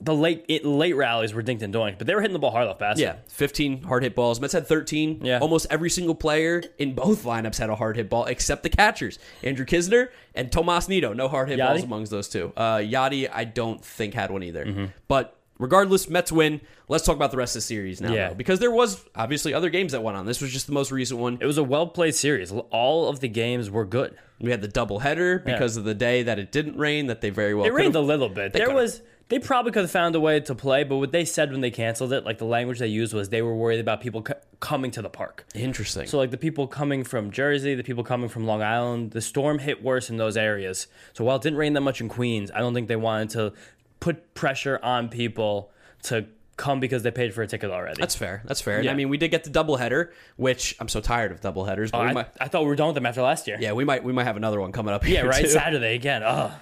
Speaker 2: the late it, late rallies were dinked and doinked, but they were hitting the ball hard off Bassitt.
Speaker 1: Yeah, 15 hard hit balls. Mets had 13.
Speaker 2: Yeah.
Speaker 1: Almost every single player in both lineups had a hard hit ball except the catchers. Andrew Knizner and Tomas Nido. No hard hit
Speaker 2: Yadi?
Speaker 1: balls amongst those two. Uh, Yadi, I don't think had one either.
Speaker 2: Mm-hmm.
Speaker 1: But regardless, Mets win. Let's talk about the rest of the series now,
Speaker 2: Yeah.
Speaker 1: though, because there was obviously other games that went on. This was just the most recent one.
Speaker 2: It was a well played series. All of the games were good.
Speaker 1: We had the double header because of the day that it didn't rain. That they very well
Speaker 2: It rained a little bit. There was they probably could have found a way to play, but what they said when they canceled it, like the language they used was they were worried about people co- coming to the park.
Speaker 1: Interesting.
Speaker 2: So like the people coming from Jersey, the people coming from Long Island, the storm hit worse in those areas. So while it didn't rain that much in Queens, I don't think they wanted to put pressure on people to come because they paid for a ticket already.
Speaker 1: That's fair. That's fair. And
Speaker 2: Yeah.
Speaker 1: I mean, we did get the doubleheader, which I'm so tired of doubleheaders. But oh, we
Speaker 2: I,
Speaker 1: might,
Speaker 2: I thought we were done with them after last year.
Speaker 1: yeah, we might we might have another one coming up.
Speaker 2: Yeah, right.
Speaker 1: too.
Speaker 2: Saturday again. Oh,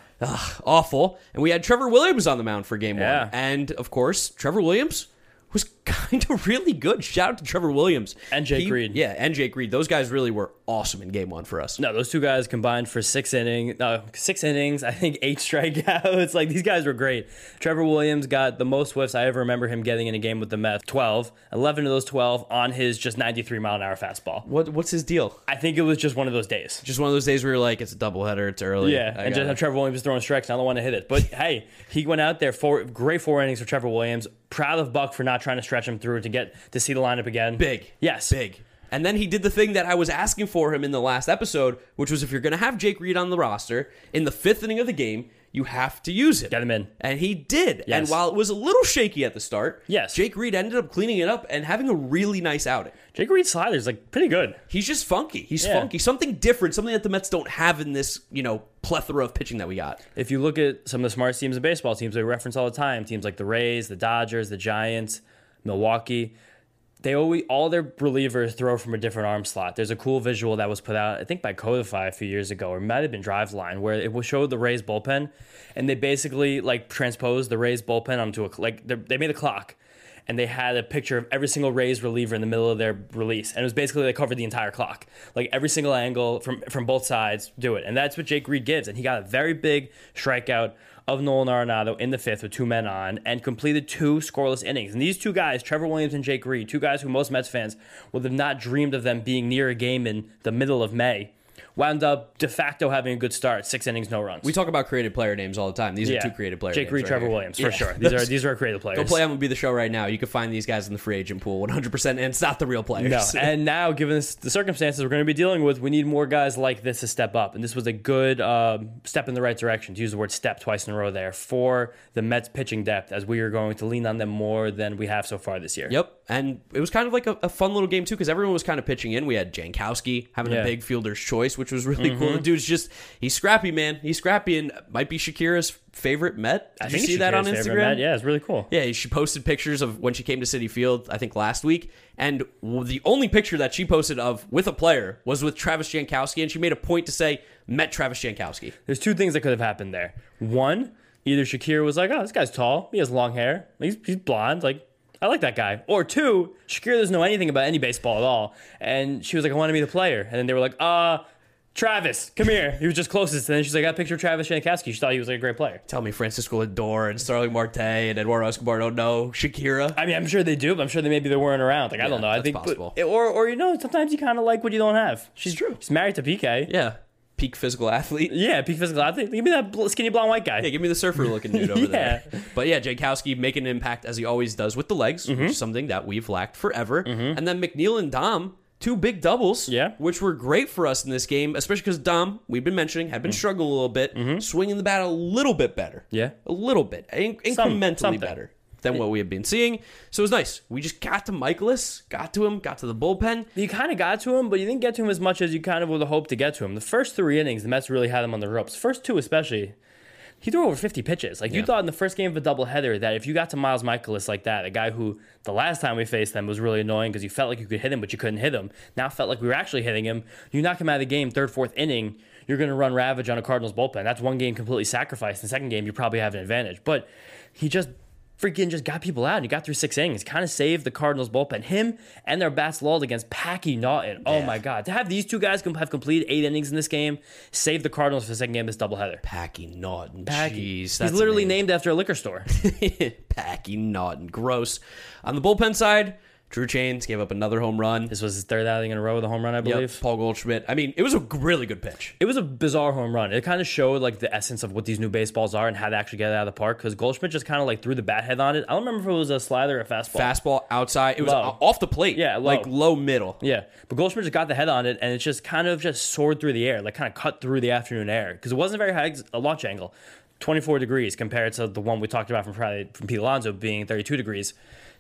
Speaker 1: Awful. And we had Trevor Williams on the mound for game
Speaker 2: Yeah.
Speaker 1: one, and of course, Trevor Williams was kind of really good. Shout out to Trevor Williams
Speaker 2: And Jake
Speaker 1: He-
Speaker 2: Reed.
Speaker 1: Yeah, and Jake Reed. Those guys really were awesome in game one for us.
Speaker 2: no, those two guys combined for six innings. No, six innings. I think eight strikeouts. like these guys were great. Trevor Williams got the most whiffs I ever remember him getting in a game with the Mets. 12. 11 of those 12 on his just 93 mile an hour fastball.
Speaker 1: What what's his deal?
Speaker 2: I think it was just one of those days.
Speaker 1: Just one of those days where you're like, it's a doubleheader, it's early.
Speaker 2: Yeah,
Speaker 1: I
Speaker 2: and just have Trevor Williams throwing strikes. I don't want to hit it, but hey, he went out there for great four innings for Trevor Williams. Proud of Buck for not trying to stretch him through to get to see the lineup again.
Speaker 1: big.
Speaker 2: yes,
Speaker 1: big. And then he did the thing that I was asking for him in the last episode, which was if you're going to have Jake Reed on the roster in the fifth inning of the game, you have to use him.
Speaker 2: Get him in.
Speaker 1: And he did. And while it was a little shaky at the start,
Speaker 2: Yes.
Speaker 1: Jake Reed ended up cleaning it up and having a really nice outing.
Speaker 2: Jake Reed's slider is like pretty good.
Speaker 1: He's just funky. He's
Speaker 2: Yeah.
Speaker 1: funky. Something different, something that the Mets don't have in this, you know, plethora of pitching that we got.
Speaker 2: If you look at some of the smartest teams in baseball, teams we reference all the time, teams like the Rays, the Dodgers, the Giants, Milwaukee, they always all their relievers throw from a different arm slot. There's a cool visual that was put out, I think by Codify a few years ago, or might have been Driveline, where it showed the Rays bullpen, and they basically like transposed the Rays bullpen onto a like they made a clock. And they had a picture of every single Rays reliever in the middle of their release, and it was basically they covered the entire clock, like every single angle from from both sides. Do it, and that's what Jake Reed gives. And he got a very big strikeout of Nolan Arenado in the fifth with two men on and completed two scoreless innings. And these two guys, Trevor Williams and Jake Reed, two guys who most Mets fans would have not dreamed of them being near a game in the middle of May, wound up de facto having a good start. Six innings, no runs.
Speaker 1: We talk about creative player names all the time. These
Speaker 2: yeah.
Speaker 1: are two creative players.
Speaker 2: Jake. Reed,
Speaker 1: right
Speaker 2: Trevor
Speaker 1: here.
Speaker 2: Williams,
Speaker 1: Yeah.
Speaker 2: for sure. These are these are creative players.
Speaker 1: Go play MLB the show right now. You can find these guys in the free agent pool 100%, and it's not the real players.
Speaker 2: No, and now given this, the circumstances we're going to be dealing with, we need more guys like this to step up. And this was a good um, step in the right direction. To use the word "step" twice in a row there for the Mets pitching depth, as we are going to lean on them more than we have so far this year.
Speaker 1: Yep, and it was kind of like a, a fun little game too because everyone was kind of pitching in. We had Jankowski having a
Speaker 2: Yeah. Mm-hmm.
Speaker 1: big fielder's choice, which was really cool. The dude's just he's scrappy, man. He's scrappy, and might be Shakira's favorite Met. Did
Speaker 2: I
Speaker 1: you see
Speaker 2: it's
Speaker 1: that on Instagram?
Speaker 2: Met. Yeah, it's really cool.
Speaker 1: Yeah, she posted pictures of when she came to Citi Field, I think last week, and the only picture that she posted of with a player was with Travis Jankowski, and she made a point to say met Travis Jankowski.
Speaker 2: There's two things that could have happened there. One, either Shakira was like, "Oh, this guy's tall. He has long hair. He's, he's blonde. Like, I like that guy." Or two, Shakira doesn't know anything about any baseball at all, and she was like, "I want to be the player." And then they were like, "Uh." Travis, come here. He was just closest. And then she's like, I got a picture of Travis Jankowski. She thought he was like a great player.
Speaker 1: Tell me Francisco Lindor and Starling Marte and Eduardo Escobar don't know Shakira.
Speaker 2: I mean, I'm sure they do, but I'm sure they maybe they weren't around. Like, I don't know. I
Speaker 1: that's
Speaker 2: think, but-
Speaker 1: possible.
Speaker 2: or, or you know, sometimes you kind of like what you don't have. She's
Speaker 1: true.
Speaker 2: She's married to Piqué.
Speaker 1: Yeah, peak physical athlete.
Speaker 2: Yeah, peak physical athlete. Give me that bl- skinny blonde white guy.
Speaker 1: Yeah, give me the surfer looking dude over
Speaker 2: Yeah.
Speaker 1: there. But yeah, Jankowski making an impact as he always does with the legs,
Speaker 2: Mm-hmm.
Speaker 1: which is something that we've lacked forever. And then McNeil and Dom, two big doubles,
Speaker 2: Yeah.
Speaker 1: which were great for us in this game, especially because Dom, we've been mentioning, had been
Speaker 2: Mm.
Speaker 1: struggling a little bit, swinging the bat a little bit better.
Speaker 2: Mm-hmm. Yeah.
Speaker 1: A little bit, in-
Speaker 2: Some-
Speaker 1: incrementally
Speaker 2: something.
Speaker 1: better. than what we had been seeing. So it was nice. We just got to Mikolas, got to him, got to the bullpen.
Speaker 2: You kind of got to him, but you didn't get to him as much as you kind of would have hoped to get to him. The first three innings, the Mets really had him on the ropes. First two, especially, he threw over 50 pitches. Like, you thought in the first game of a doubleheader that if you got to Miles Mikolas like that, a guy who the last time we faced them was really annoying because you felt like you could hit him, but you couldn't hit him. Now felt like we were actually hitting him. You knock him out of the game, third, fourth inning, you're going to run ravage on a Cardinals bullpen. That's one game completely sacrificed. In the second game, you probably have an advantage. But he just freaking just got people out and he got through six innings. Kind of saved the Cardinals bullpen. Him and their bats lulled against Packy Naughton. Oh
Speaker 1: Yeah.
Speaker 2: my God. To have these two guys have completed eight innings in this game, save the Cardinals for the second game of this doubleheader.
Speaker 1: Packy Naughton.
Speaker 2: Packy.
Speaker 1: Jeez,
Speaker 2: He's literally named after a liquor store.
Speaker 1: Packy Naughton. Gross. On the bullpen side, Drew Chains gave up another home run.
Speaker 2: this was his third outing in a row with a home run, I
Speaker 1: Yep,
Speaker 2: believe.
Speaker 1: Paul Goldschmidt. I mean, it was a really good pitch.
Speaker 2: It was a bizarre home run. It kind of showed like the essence of what these new baseballs are and how to actually get it out of the park. Because Goldschmidt just kind of like threw the bat head on it. I don't remember if it was a slider or a fastball.
Speaker 1: Fastball outside. It was
Speaker 2: Low.
Speaker 1: off the plate.
Speaker 2: Yeah, low.
Speaker 1: like low middle.
Speaker 2: Yeah, but Goldschmidt just got the head on it, and it just kind of just soared through the air, like kind of cut through the afternoon air because it wasn't very high a launch angle, 24 degrees compared to the one we talked about from Friday from Pete Alonso being 32 degrees.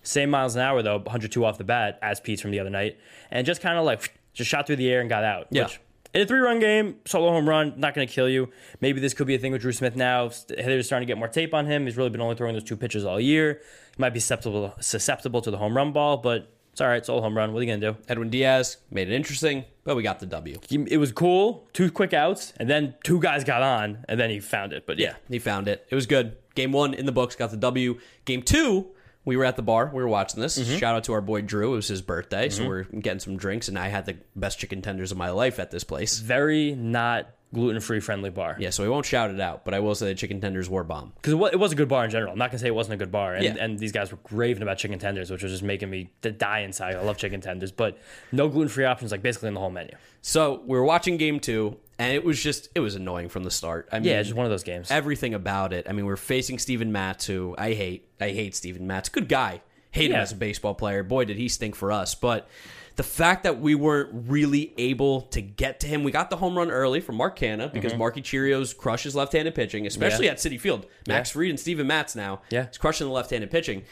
Speaker 2: Same miles an hour though, 102 off the bat as Pete's from the other night, and just kind of like just shot through the air and got out.
Speaker 1: Yeah.
Speaker 2: Which, in a three-run game, solo home run, not going to kill you. Maybe this could be a thing with Drew Smith now. Hitters starting to get more tape on him. He's really been only throwing those two pitches all year. He might be susceptible susceptible to the home run ball, but it's all right. Solo home run. What are you going to do?
Speaker 1: Edwin Diaz made it interesting, but we got the W.
Speaker 2: it was cool. Two quick outs, and then two guys got on, and then he found it. But yeah,
Speaker 1: He found it. It was good. Game one in the books, got the W. Game two, we were at the bar. We were watching this.
Speaker 2: Mm-hmm.
Speaker 1: Shout out to our boy Drew. It was his birthday, so we're getting some drinks, and I had the best chicken tenders of my life at this place.
Speaker 2: very not gluten free friendly bar.
Speaker 1: Yeah, so we won't shout it out, but I will say the chicken tenders were bomb.
Speaker 2: Because it, wa- it was a good bar in general. I'm not gonna say it wasn't a good bar, and,
Speaker 1: Yeah.
Speaker 2: and these guys were raving about chicken tenders, which was just making me to die inside. I love chicken tenders, but no gluten free options, like basically in the whole menu.
Speaker 1: So we were watching game two, and it was just it was annoying from the start. I mean,
Speaker 2: Yeah, it's just one of those games.
Speaker 1: everything about it. I mean, we're facing Steven Matz, who I hate. I hate Steven Matz. Good guy. Hate him
Speaker 2: Yeah.
Speaker 1: as a baseball player. Boy, did he stink for us. But the fact that we weren't really able to get to him, we got the home run early from Mark Canha because Marky Cheerios crushes left-handed pitching, especially
Speaker 2: Mm-hmm. Yeah.
Speaker 1: at Citi Field. Max
Speaker 2: Yeah.
Speaker 1: Fried and Steven Matz now.
Speaker 2: Yeah.
Speaker 1: He's crushing the left-handed pitching.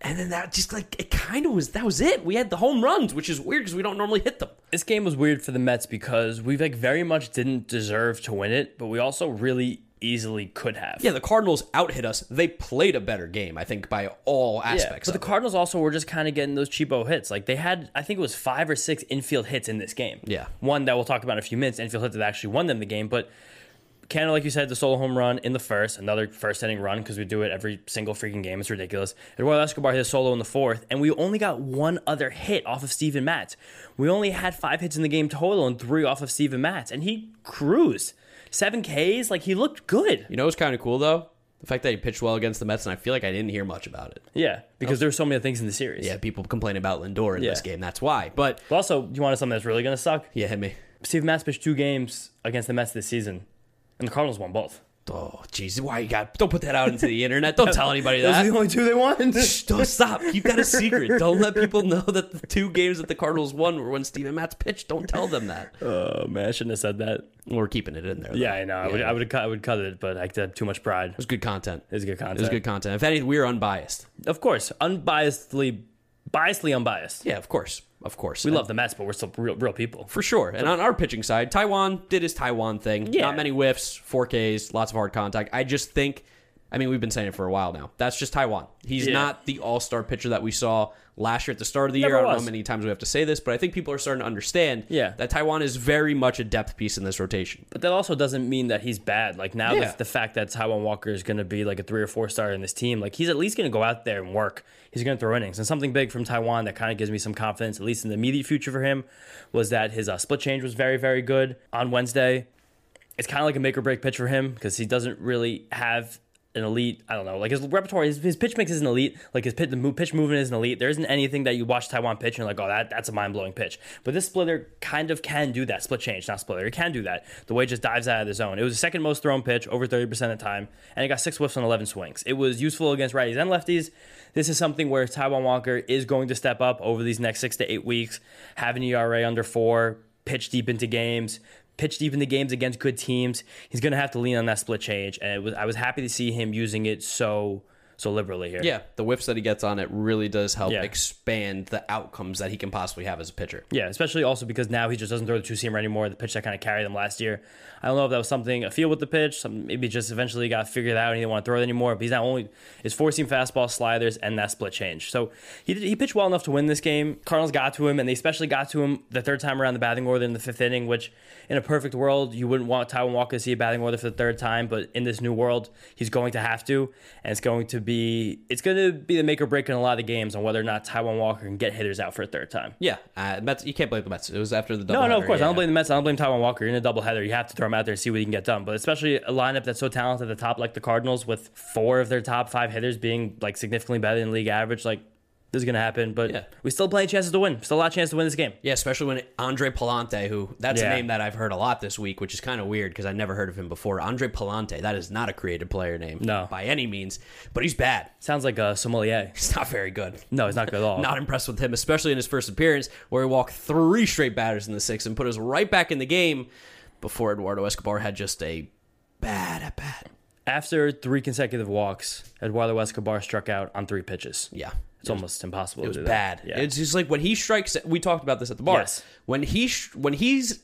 Speaker 1: And then that just like it kind of was that was it. We had the home runs, which is weird because we don't normally hit them.
Speaker 2: this game was weird for the Mets because we like very much didn't deserve to win it, but we also really easily could have.
Speaker 1: Yeah, the Cardinals out hit us. They played a better game, I think, by all aspects.
Speaker 2: but the
Speaker 1: it.
Speaker 2: Cardinals also were just kind of getting those cheapo hits. Like they had, I think it was five or six infield hits in this game.
Speaker 1: Yeah.
Speaker 2: One that we'll talk about in a few minutes, infield hit that actually won them the game. But Canha, like you said, the solo home run in the first, another first inning run because we do it every single freaking game. It's ridiculous. Eduardo Escobar hit a solo in the fourth, and we only got one other hit off of Steven Matz. We only had five hits in the game total and three off of Steven Matz, and he cruised. Seven Ks, like he looked good.
Speaker 1: You know what's kind of cool though? The fact that he pitched well against the Mets, and I feel like I didn't hear much about it.
Speaker 2: Yeah, because there were so many things in the series.
Speaker 1: Yeah, people complain about Lindor in this game. That's why. But
Speaker 2: But also, you wanted something that's really going to suck?
Speaker 1: yeah, hit me.
Speaker 2: Steve Matz pitched two games against the Mets this season, and the Cardinals won both.
Speaker 1: Oh, jeez, why you got? Don't put that out into the internet. Don't tell anybody that.
Speaker 2: Those are the only two they won.
Speaker 1: Shh, Don't stop. Keep that a secret. Don't let people know that the two games that the Cardinals won were when Steven Matz pitched. Don't tell them that.
Speaker 2: oh man, I shouldn't have said that.
Speaker 1: We're keeping it in there. though.
Speaker 2: Yeah, I know. I would, I would, I would cut it, but I had too much pride.
Speaker 1: It was good content.
Speaker 2: It was good content.
Speaker 1: It was good content. If anything, we're unbiased.
Speaker 2: Of course, unbiasedly, biasedly unbiased.
Speaker 1: Yeah, of course, of course.
Speaker 2: We love the Mets, but we're still real, real people.
Speaker 1: for sure. And on our pitching side, Taijuan did his Taijuan thing.
Speaker 2: Yeah.
Speaker 1: Not many whiffs, 4Ks, lots of hard contact. I just think, I mean, we've been saying it for a while now. That's just Taijuan. He's
Speaker 2: Yeah.
Speaker 1: not the all star pitcher that we saw last year at the start of the year.
Speaker 2: Never
Speaker 1: I don't know how many times we have to say this, but I think people are starting to understand
Speaker 2: Yeah.
Speaker 1: that Taijuan is very much a depth piece in this rotation.
Speaker 2: But that also doesn't mean that he's bad. Like now,
Speaker 1: Yeah.
Speaker 2: the, the fact that Taijuan Walker is going to be like a three or four star in this team, like he's at least going to go out there and work. He's going to throw innings. And something big from Taijuan that kind of gives me some confidence, at least in the immediate future for him, was that his uh, split change was very, very good on Wednesday. It's kind of like a make or break pitch for him because he doesn't really have an elite. I don't know, like his repertoire, his, his pitch mix is an elite. Like his pitch, the pitch movement is an elite. There isn't anything that you watch Taijuan pitch and you're like, oh, that that's a mind blowing pitch. But this splitter kind of can do that. Split change, not splitter. It can do that. The way it just dives out of the zone. It was the second most thrown pitch, over thirty percent of the time, and it got six whiffs on eleven swings. It was useful against righties and lefties. This is something where Taijuan Walker is going to step up over these next six to eight weeks, have an ERA under four, pitch deep into games, pitch deep into games against good teams. He's going to have to lean on that split change, and was I was happy to see him using it so so liberally here.
Speaker 1: Yeah, the whiffs that he gets on it really does help
Speaker 2: Yeah.
Speaker 1: expand the outcomes that he can possibly have as a pitcher.
Speaker 2: Yeah, especially also because now he just doesn't throw the two seamer anymore. The pitch that kind of carried him last year. I don't know if that was something a feel with the pitch. Some, maybe just eventually got figured out and he didn't want to throw it anymore. But he's not only his four seam fastball, sliders, and that split change. So he did, he pitched well enough to win this game. Cardinals got to him, and they especially got to him the third time around the batting order in the fifth inning. Which in a perfect world you wouldn't want Taijuan Walker to see a batting order for the third time, but in this new world he's going to have to, and it's going to be it's going to be the make or break in a lot of games on whether or not Taijuan Walker can get hitters out for a third time.
Speaker 1: Yeah, uh, Mets. You can't blame the Mets. It was after the double.
Speaker 2: No, no, of course. I don't blame the Mets. I don't blame Taijuan Walker. You're in a doubleheader. You have to throw him out there and see what he can get done. But especially a lineup that's so talented at the top, like the Cardinals, with four of their top five hitters being like significantly better than league average, like this is gonna happen. But
Speaker 1: Yeah.
Speaker 2: we still plenty chances to win. Still a lot of chance to win this game.
Speaker 1: Yeah, especially when Andre Pallante, who that's a name that I've heard a lot this week, which is kind of weird because I never heard of him before. Andre Pallante, that is not a creative player name,
Speaker 2: No.
Speaker 1: by any means, but he's bad.
Speaker 2: Sounds like a sommelier.
Speaker 1: He's not very good.
Speaker 2: No, he's not good at all.
Speaker 1: Not impressed with him, especially in his first appearance, where he walked three straight batters in the sixth and put us right back in the game before Eduardo Escobar had just a bad at bat.
Speaker 2: After three consecutive walks, Eduardo Escobar struck out on three pitches.
Speaker 1: Yeah.
Speaker 2: It's almost impossible
Speaker 1: It
Speaker 2: to
Speaker 1: was
Speaker 2: do
Speaker 1: bad.
Speaker 2: Yeah.
Speaker 1: It's just like when he strikes. We talked about this at the bar.
Speaker 2: Yes.
Speaker 1: When he when he's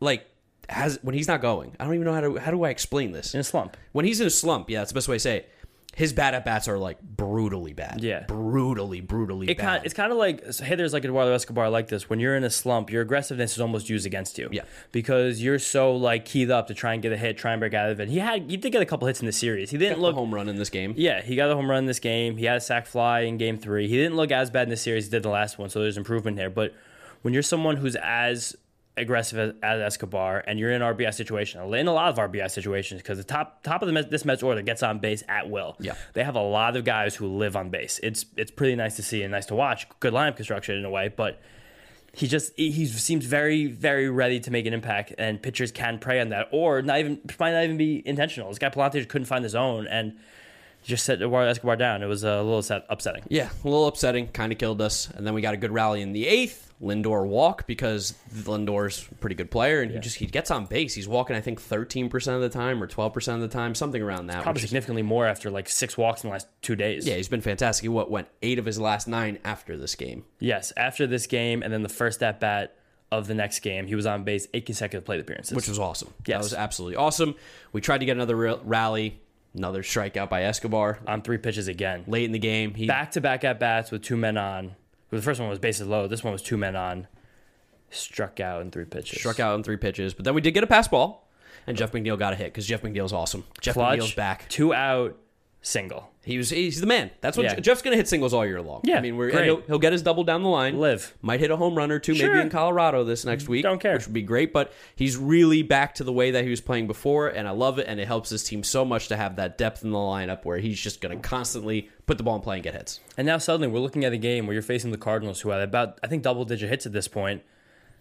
Speaker 1: like has when he's not going. I don't even know how to how do I explain this.
Speaker 2: in a slump.
Speaker 1: When he's in a slump, yeah, that's the best way to say it. His bad at bats are like brutally bad.
Speaker 2: Yeah.
Speaker 1: brutally, brutally
Speaker 2: It
Speaker 1: bad.
Speaker 2: kind, it's kind of like hitters like Eduardo Escobar like this. When you're in a slump, your aggressiveness is almost used against you.
Speaker 1: Yeah.
Speaker 2: Because you're so like keyed up to try and get a hit, try and break out of it. He had he did get a couple hits in the series. He didn't
Speaker 1: a
Speaker 2: look
Speaker 1: home run in this game.
Speaker 2: Yeah, he got a home run in this game. He had a sac fly in game three. He didn't look as bad in the series as he did the last one, so there's improvement there. But when you're someone who's as aggressive as, as Escobar and you're in an RBI situation, in a lot of RBI situations, because the top top of the Mets, this Mets order gets on base at will.
Speaker 1: Yeah.
Speaker 2: they have a lot of guys who live on base. It's it's pretty nice to see and nice to watch. Good lineup construction in a way, but he just he seems very very ready to make an impact, and pitchers can prey on that, or not even might not even be intentional. This guy Pallante just couldn't find the zone and just set Escobar down. It was a little upsetting.
Speaker 1: Yeah, a little upsetting. Kind of killed us. And then we got a good rally in the eighth. Lindor walk because Lindor's a pretty good player, and he just he gets on base. He's walking, I think, thirteen percent of the time or twelve percent of the time, something around that.
Speaker 2: Probably
Speaker 1: which is-
Speaker 2: significantly more after like six walks in the last two days.
Speaker 1: yeah, he's been fantastic. He what went eight of his last nine after this game.
Speaker 2: Yes, after this game and then the first at bat of the next game, he was on base eight consecutive plate appearances.
Speaker 1: which was awesome. That was absolutely awesome. We tried to get another rally, another strikeout by Escobar
Speaker 2: on three pitches again.
Speaker 1: late in the game. He
Speaker 2: Back to back at bats with two men on. The first one was bases low. This one was two men on. Struck out in three pitches.
Speaker 1: struck out in three pitches, but then we did get a pass ball, and Jeff McNeil got a hit because Jeff McNeil's awesome. Jeff
Speaker 2: Clutch.
Speaker 1: McNeil's back.
Speaker 2: Two out. Single.
Speaker 1: He was he's the man. That's what
Speaker 2: Yeah.
Speaker 1: Jeff's going to hit singles all year long.
Speaker 2: Yeah,
Speaker 1: I mean, we're
Speaker 2: great.
Speaker 1: he'll, he'll get his double down the line.
Speaker 2: Live.
Speaker 1: might hit a home run or two,
Speaker 2: Sure.
Speaker 1: maybe in Colorado this next week.
Speaker 2: Don't care.
Speaker 1: which would be great. But he's really back to the way that he was playing before, and I love it. And it helps his team so much to have that depth in the lineup where he's just going to constantly put the ball in play and get hits.
Speaker 2: And now suddenly we're looking at a game where you're facing the Cardinals, who had about I think double digit hits at this point.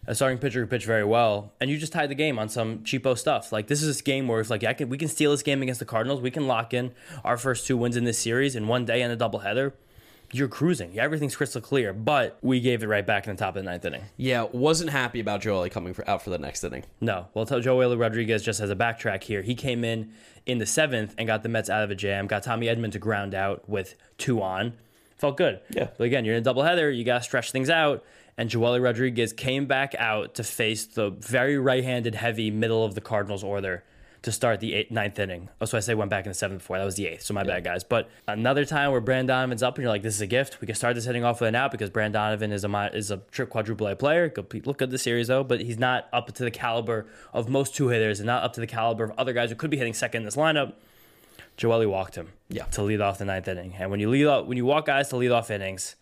Speaker 2: A starting pitcher who pitched very well, and you just tied the game on some cheapo stuff. Like this is a game where it's like I can, we can steal this game against the Cardinals, we can lock in our first two wins in this series in one day in a doubleheader. You're cruising. Everything's crystal clear, but we gave it right back in the top of the ninth inning.
Speaker 1: Yeah, wasn't happy about Joely coming for, out for the next inning.
Speaker 2: No. Well, tell Joely Rodriguez just as a backtrack here. He came in in the seventh and got the Mets out of a jam. Got Tommy Edman to ground out with two on. Felt good.
Speaker 1: Yeah.
Speaker 2: But again, you're in a doubleheader. You got to stretch things out. And Joely Rodriguez came back out to face the very right-handed, heavy middle of the Cardinals order to start the eighth, ninth inning. Oh, so I say went back in the seventh before. That was the eighth. So my bad, guys. But another time where Brendan Donovan's up and you're like, this is a gift. We can start this hitting off with an out because Brendan Donovan is a is a trip quadruple A player. Look good the series though, but he's not up to the caliber of most two hitters and not up to the caliber of other guys who could be hitting second in this lineup. Joely walked him
Speaker 1: Yeah.
Speaker 2: to lead off the ninth inning. And when you lead off, when you walk guys to lead off innings,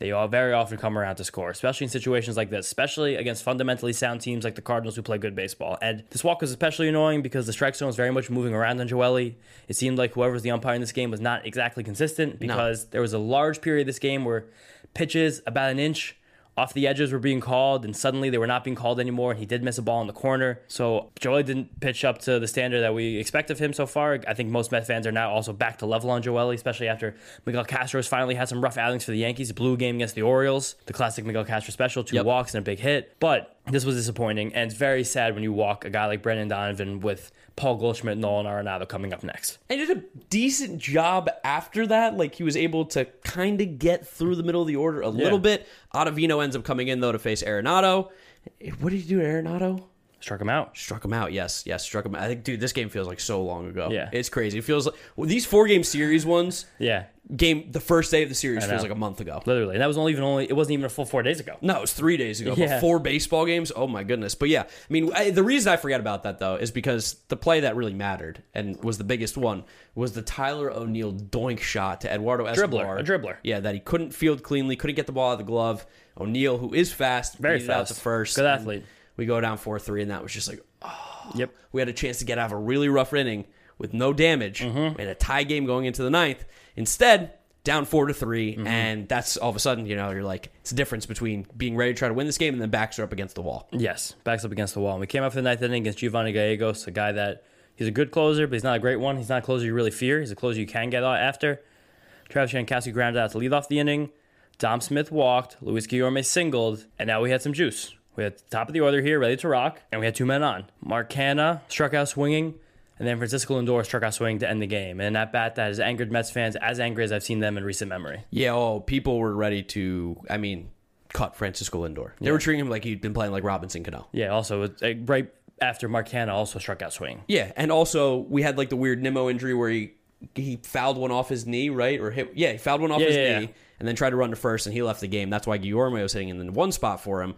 Speaker 2: they all very often come around to score, especially in situations like this, especially against fundamentally sound teams like the Cardinals who play good baseball. And this walk was especially annoying because the strike zone was very much moving around on Joely. It seemed like whoever was the umpire in this game was not exactly consistent because there was a large period of this game where pitches about an inch off the edges were being called, and suddenly they were not being called anymore. And he did miss a ball in the corner. So Joely didn't pitch up to the standard that we expect of him so far. I think most Met fans are now also back to level on Joely, especially after Miguel Castro's finally had some rough outings for the Yankees. Blue game against the Orioles, the classic Miguel Castro special, two
Speaker 1: Yep.
Speaker 2: walks and a big hit. But This was disappointing, and it's very sad when you walk a guy like Brendan Donovan with Paul Goldschmidt, Nolan Arenado coming up next.
Speaker 1: And did a decent job after that. Like he was able to kind of get through the middle of the order a little bit. Ottavino ends up coming in though to face Arenado. What did he do to Arenado?
Speaker 2: Struck him out.
Speaker 1: Struck him out. Yes, yes, struck him. out. I think, dude, this game feels like so long ago.
Speaker 2: Yeah.
Speaker 1: it's crazy. It feels like well, these four game series ones.
Speaker 2: Yeah,
Speaker 1: Game the first day of the series feels like a month ago.
Speaker 2: literally. And that was only even only it wasn't even a full four days ago.
Speaker 1: No, it was three days ago.
Speaker 2: Yeah.
Speaker 1: four baseball games. Oh my goodness. But yeah, I mean, I, the reason I forget about that though is because the play that really mattered and was the biggest one was the Tyler O'Neill doink shot to Eduardo Escobar.
Speaker 2: a dribbler.
Speaker 1: Yeah, that he couldn't field cleanly, couldn't get the ball out of the glove. O'Neill, who is fast,
Speaker 2: Very
Speaker 1: it out
Speaker 2: fast.
Speaker 1: to first.
Speaker 2: Good
Speaker 1: and
Speaker 2: athlete.
Speaker 1: We go down four three, and that was just like
Speaker 2: Yep.
Speaker 1: we had a chance to get out of a really rough inning with no damage
Speaker 2: Mm-hmm.
Speaker 1: and a tie game going into the ninth. Instead, down four to 3
Speaker 2: Mm-hmm.
Speaker 1: and that's all of a sudden, you know, you're like, it's a difference between being ready to try to win this game and then backs are up against the wall.
Speaker 2: Yes, backs up against the wall. And we came out for the ninth inning against Giovanni Gallegos, a guy that he's a good closer, but he's not a great one. He's not a closer you really fear. He's a closer you can get out after. Travis Jankowski grounded out to lead off the inning. Dom Smith walked. Luis Guillorme singled, and now we had some juice. We had the top of the order here, ready to rock, and we had two men on. Mark Canha struck out swinging, and then Francisco Lindor struck out swinging to end the game. And that bat that has angered Mets fans as angry as I've seen them in recent memory.
Speaker 1: Yeah, oh, people were ready to, I mean, cut Francisco Lindor. They were treating him like he'd been playing like Robinson Cano.
Speaker 2: Yeah, also, right after Mark Canha also struck out swinging.
Speaker 1: Yeah, and also we had like the weird Nimmo injury where he he fouled one off his knee, right? Or hit yeah, he fouled one off
Speaker 2: Yeah,
Speaker 1: his
Speaker 2: yeah,
Speaker 1: knee
Speaker 2: yeah.
Speaker 1: and then tried to run to first and he left the game. That's why Guillorme was hitting in the one spot for him.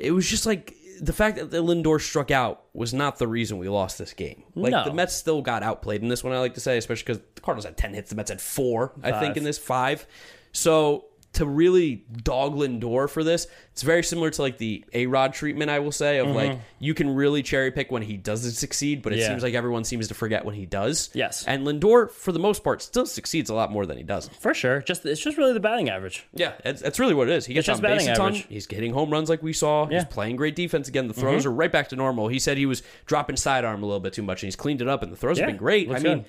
Speaker 1: It was just like the fact that the Lindor struck out was not the reason we lost this game. Like
Speaker 2: No.
Speaker 1: the Mets still got outplayed in this one. I like to say, especially because the Cardinals had ten hits, the Mets had four. I think in this five. So to really dog Lindor for this, it's very similar to like the A Rod treatment. I will say of like you can really cherry pick when he doesn't succeed, but it
Speaker 2: Mm-hmm. Yeah.
Speaker 1: seems like everyone seems to forget when he does.
Speaker 2: Yes.
Speaker 1: and Lindor for the most part still succeeds a lot more than he doesn't.
Speaker 2: For sure. Just It's just really the batting average.
Speaker 1: Yeah, that's, really what it is. He gets on base a ton.
Speaker 2: average.
Speaker 1: He's hitting home runs like we saw.
Speaker 2: Yeah. Mm-hmm.
Speaker 1: He's playing great defense again. The throws are right back to normal. He said he was dropping sidearm a little bit too much, and he's cleaned it up, and the throws
Speaker 2: Yeah,
Speaker 1: have been great. I mean.
Speaker 2: good.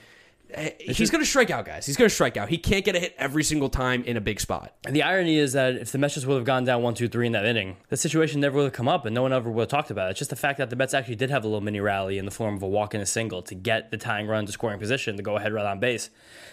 Speaker 1: Eh, He's going to strike out, guys. He's going to strike out. He can't get a hit every single time in a big spot.
Speaker 2: And the irony is that if the Mets just would have gone down one, two, three in that inning, the situation never would have come up and no one ever would have talked about it. It's just the fact that the Mets actually did have a little mini rally in the form of a walk and a single to get the tying run to scoring position to go ahead right on base.